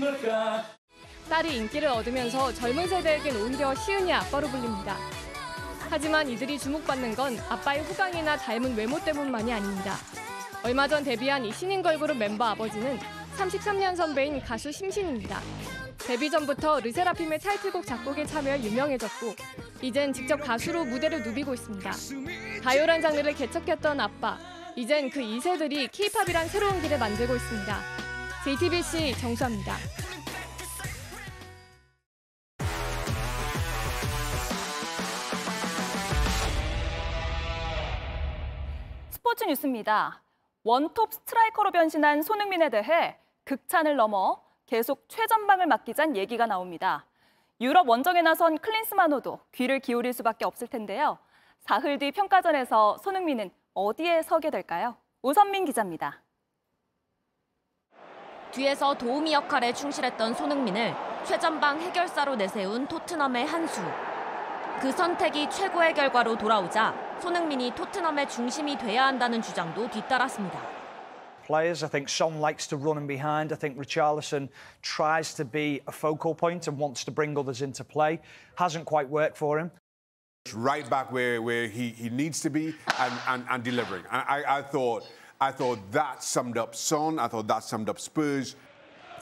걸까? 딸이 인기를 얻으면서 젊은 세대에겐 오히려 시은이 아빠로 불립니다. 하지만 이들이 주목받는 건 아빠의 후광이나 닮은 외모 때문만이 아닙니다. 얼마 전 데뷔한 이 신인 걸그룹 멤버 아버지는 33년 선배인 가수 심신입니다. 데뷔 전부터 르세라핌의 타이틀곡 작곡에 참여 유명해졌고 이젠 직접 가수로 무대를 누비고 있습니다. 가요란 장르를 개척했던 아빠, 이젠 그 2세들이 K-팝이란 새로운 길을 만들고 있습니다. JTBC 정수아입니다. 스포츠 뉴스입니다. 원톱 스트라이커로 변신한 손흥민에 대해 극찬을 넘어 계속 최전방을 맡기자는 얘기가 나옵니다. 유럽 원정에 나선 클린스만호도 귀를 기울일 수밖에 없을 텐데요. 사흘 뒤 평가전에서 손흥민은 어디에 서게 될까요? 오선민 기자입니다. 뒤에서 도우미 역할에 충실했던 손흥민을 최전방 해결사로 내세운 토트넘의 한수. 그 선택이 최고의 결과로 돌아오자 손흥민이 토트넘의 중심이 돼야 한다는 주장도 뒤따랐습니다. players. I think Son likes to run in behind. I think Richarlison tries to be a focal point and wants to bring others into play. Hasn't quite worked for him. Right back where, where he, he needs to be and, and, and delivering. And I, I thought I thought that summed up Son. I thought that summed up Spurs.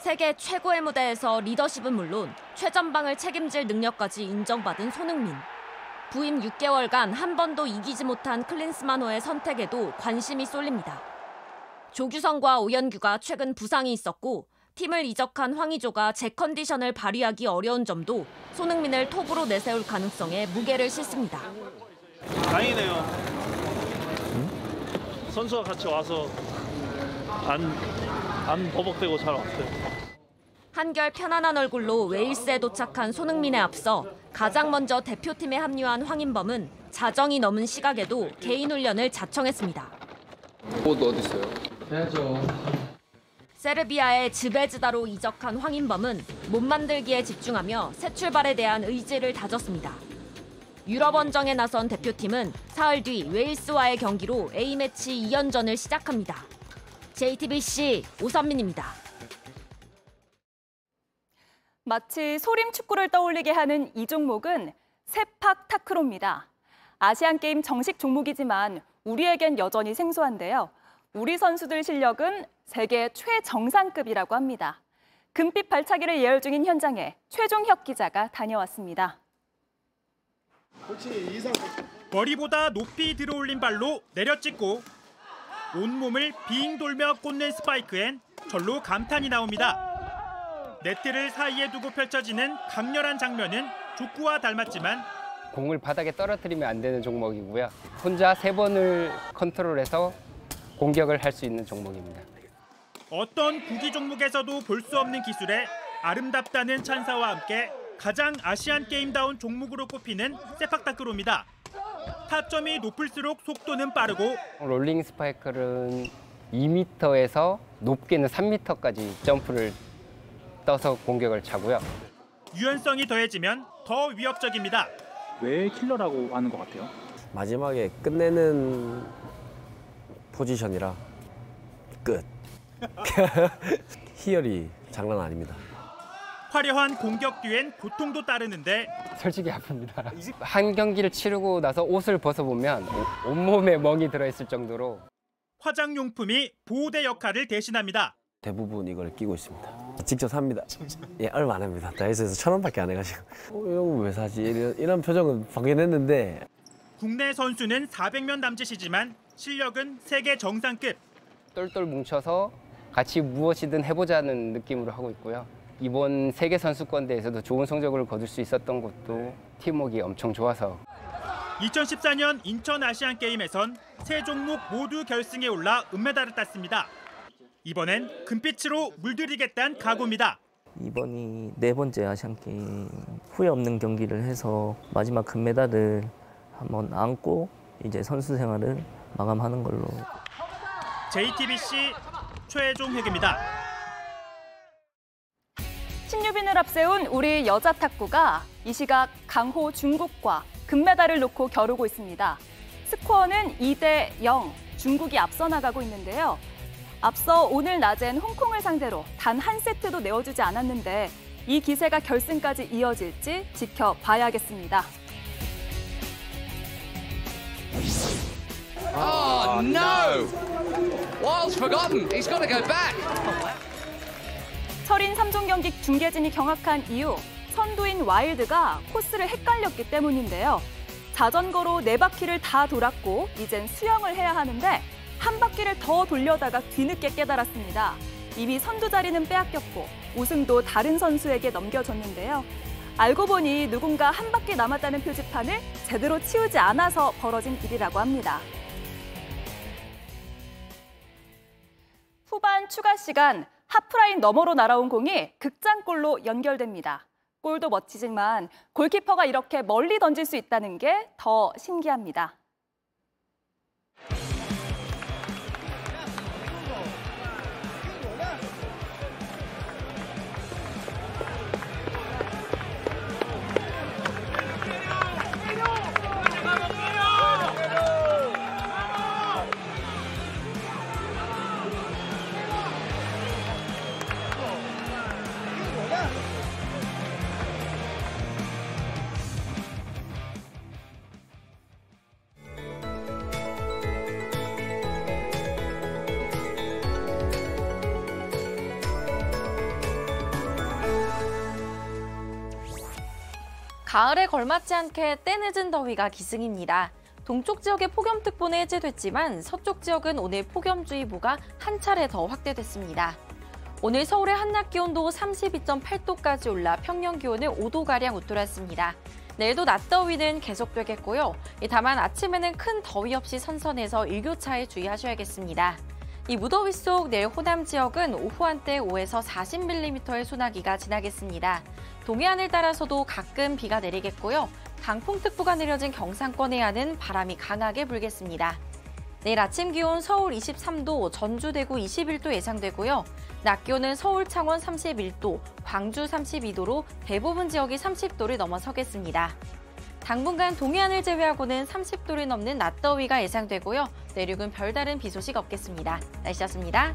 세계 최고의 무대에서 리더십은 물론 최전방을 책임질 능력까지 인정받은 손흥민. 부임 6개월간 한 번도 이기지 못한 클린스만호의 선택에도 관심이 쏠립니다. 조규성과 오연규가 최근 부상이 있었고 팀을 이적한 황의조가 제 컨디션을 발휘하기 어려운 점도 손흥민을 톱으로 내세울 가능성에 무게를 싣습니다. 다행이네요. 선수와 같이 와서 안, 안 버벅대고 잘 왔어요. 한결 편안한 얼굴로 웨일스에 도착한 손흥민에 앞서 가장 먼저 대표팀에 합류한 황인범은 자정이 넘은 시각에도 개인 훈련을 자청했습니다. 옷 어디 있어요? 해야죠. 세르비아의 즈베즈다로 이적한 황인범은 몸 만들기에 집중하며 새 출발에 대한 의지를 다졌습니다. 유럽 원정에 나선 대표팀은 사흘 뒤 웨일스와의 경기로 A매치 2연전을 시작합니다. JTBC 오선민입니다. 마치 소림 축구를 떠올리게 하는 이 종목은 세팍 타크로입니다. 아시안 게임 정식 종목이지만 우리에겐 여전히 생소한데요. 우리 선수들 실력은 세계 최정상급이라고 합니다. 금빛 발차기를 예열 중인 현장에 최종혁 기자가 다녀왔습니다. 머리보다 높이 들어올린 발로 내려찍고 온몸을 빙 돌며 꽂는 스파이크엔 절로 감탄이 나옵니다. 네트를 사이에 두고 펼쳐지는 강렬한 장면은 족구와 닮았지만 공을 바닥에 떨어뜨리면 안 되는 종목이고요. 혼자 세 번을 컨트롤해서 공격을 할 수 있는 종목입니다. 어떤 구기 종목에서도 볼 수 없는 기술에 아름답다는 찬사와 함께 가장 아시안 게임다운 종목으로 꼽히는 세팍타크로입니다. 타점이 높을수록 속도는 빠르고 롤링 스파이크는 2m에서 높게는 3m까지 점프를 떠서 공격을 차고요. 유연성이 더해지면 더 위협적입니다. 왜 킬러라고 하는 것 같아요? 마지막에 끝내는 포지션이라 끝. 희열이 장난 아닙니다. 화려한 공격 뒤엔 고통도 따르는데 솔직히 아픕니다. 한 경기를 치르고 나서 옷을 벗어보면 오- 온몸에 멍이 들어있을 정도로 화장용품이 보호대 역할을 대신합니다. 대부분 이걸 끼고 있습니다. 직접 삽니다. 예, 얼마 안 합니다. 다이소에서 천 원밖에 안 해가지고. 어, 이거 왜 사지? 이런, 이런 표정은 확인했는데 국내 선수는 400명 남짓이지만 실력은 세계 정상급. 똘똘 뭉쳐서 같이 무엇이든 해보자는 느낌으로 하고 있고요. 이번 세계 선수권 대회에서도 좋은 성적을 거둘 수 있었던 것도 팀워크가 엄청 좋아서 2014년 인천 아시안 게임에선 세 종목 모두 결승에 올라 은메달을 땄습니다. 이번엔 금빛으로 물들이겠다는 각오입니다. 이번이 네 번째 아시안 게임 후회 없는 경기를 해서 마지막 금메달을 한번 안고 이제 선수 생활을 마감하는 걸로. JTBC 최종 회계입니다. 신유빈을 앞세운 우리 여자 탁구가 이 시각 강호 중국과 금메달을 놓고 겨루고 있습니다. 스코어는 2대 0, 중국이 앞서 나가고 있는데요. 앞서 오늘 낮엔 홍콩을 상대로 단 한 세트도 내어주지 않았는데 이 기세가 결승까지 이어질지 지켜봐야겠습니다. Oh, no! Wild's forgotten. He's got to go back. 철인 3종 경기 중계진이 경악한 이유, 선두인 와일드가 코스를 헷갈렸기 때문인데요. 자전거로 네 바퀴를 다 돌았고 이젠 수영을 해야 하는데 한 바퀴를 더 돌려다가 뒤늦게 깨달았습니다. 이미 선두 자리는 빼앗겼고 우승도 다른 선수에게 넘겨줬는데요. 알고 보니 누군가 한 바퀴 남았다는 표지판을 제대로 치우지 않아서 벌어진 일이라고 합니다. 후반 추가 시간 하프라인 너머로 날아온 공이 극장골로 연결됩니다. 골도 멋지지만 골키퍼가 이렇게 멀리 던질 수 있다는 게 더 신기합니다. 가을에 걸맞지 않게 때늦은 더위가 기승입니다. 동쪽 지역의 폭염특보는 해제됐지만 서쪽 지역은 오늘 폭염주의보가 한 차례 더 확대됐습니다. 오늘 서울의 한낮 기온도 32.8도까지 올라 평년 기온은 5도가량 웃돌았습니다. 내일도 낮 더위는 계속되겠고요. 다만 아침에는 큰 더위 없이 선선해서 일교차에 주의하셔야겠습니다. 이 무더위 속 내일 호남 지역은 오후 한때 5에서 40mm의 소나기가 지나겠습니다. 동해안을 따라서도 가끔 비가 내리겠고요. 강풍특보가 내려진 경상권 해안은 바람이 강하게 불겠습니다. 내일 아침 기온 서울 23도, 전주 대구 21도 예상되고요. 낮 기온은 서울 창원 31도, 광주 32도로 대부분 지역이 30도를 넘어서겠습니다. 당분간 동해안을 제외하고는 30도를 넘는 낮더위가 예상되고요. 내륙은 별다른 비 소식 없겠습니다. 날씨였습니다.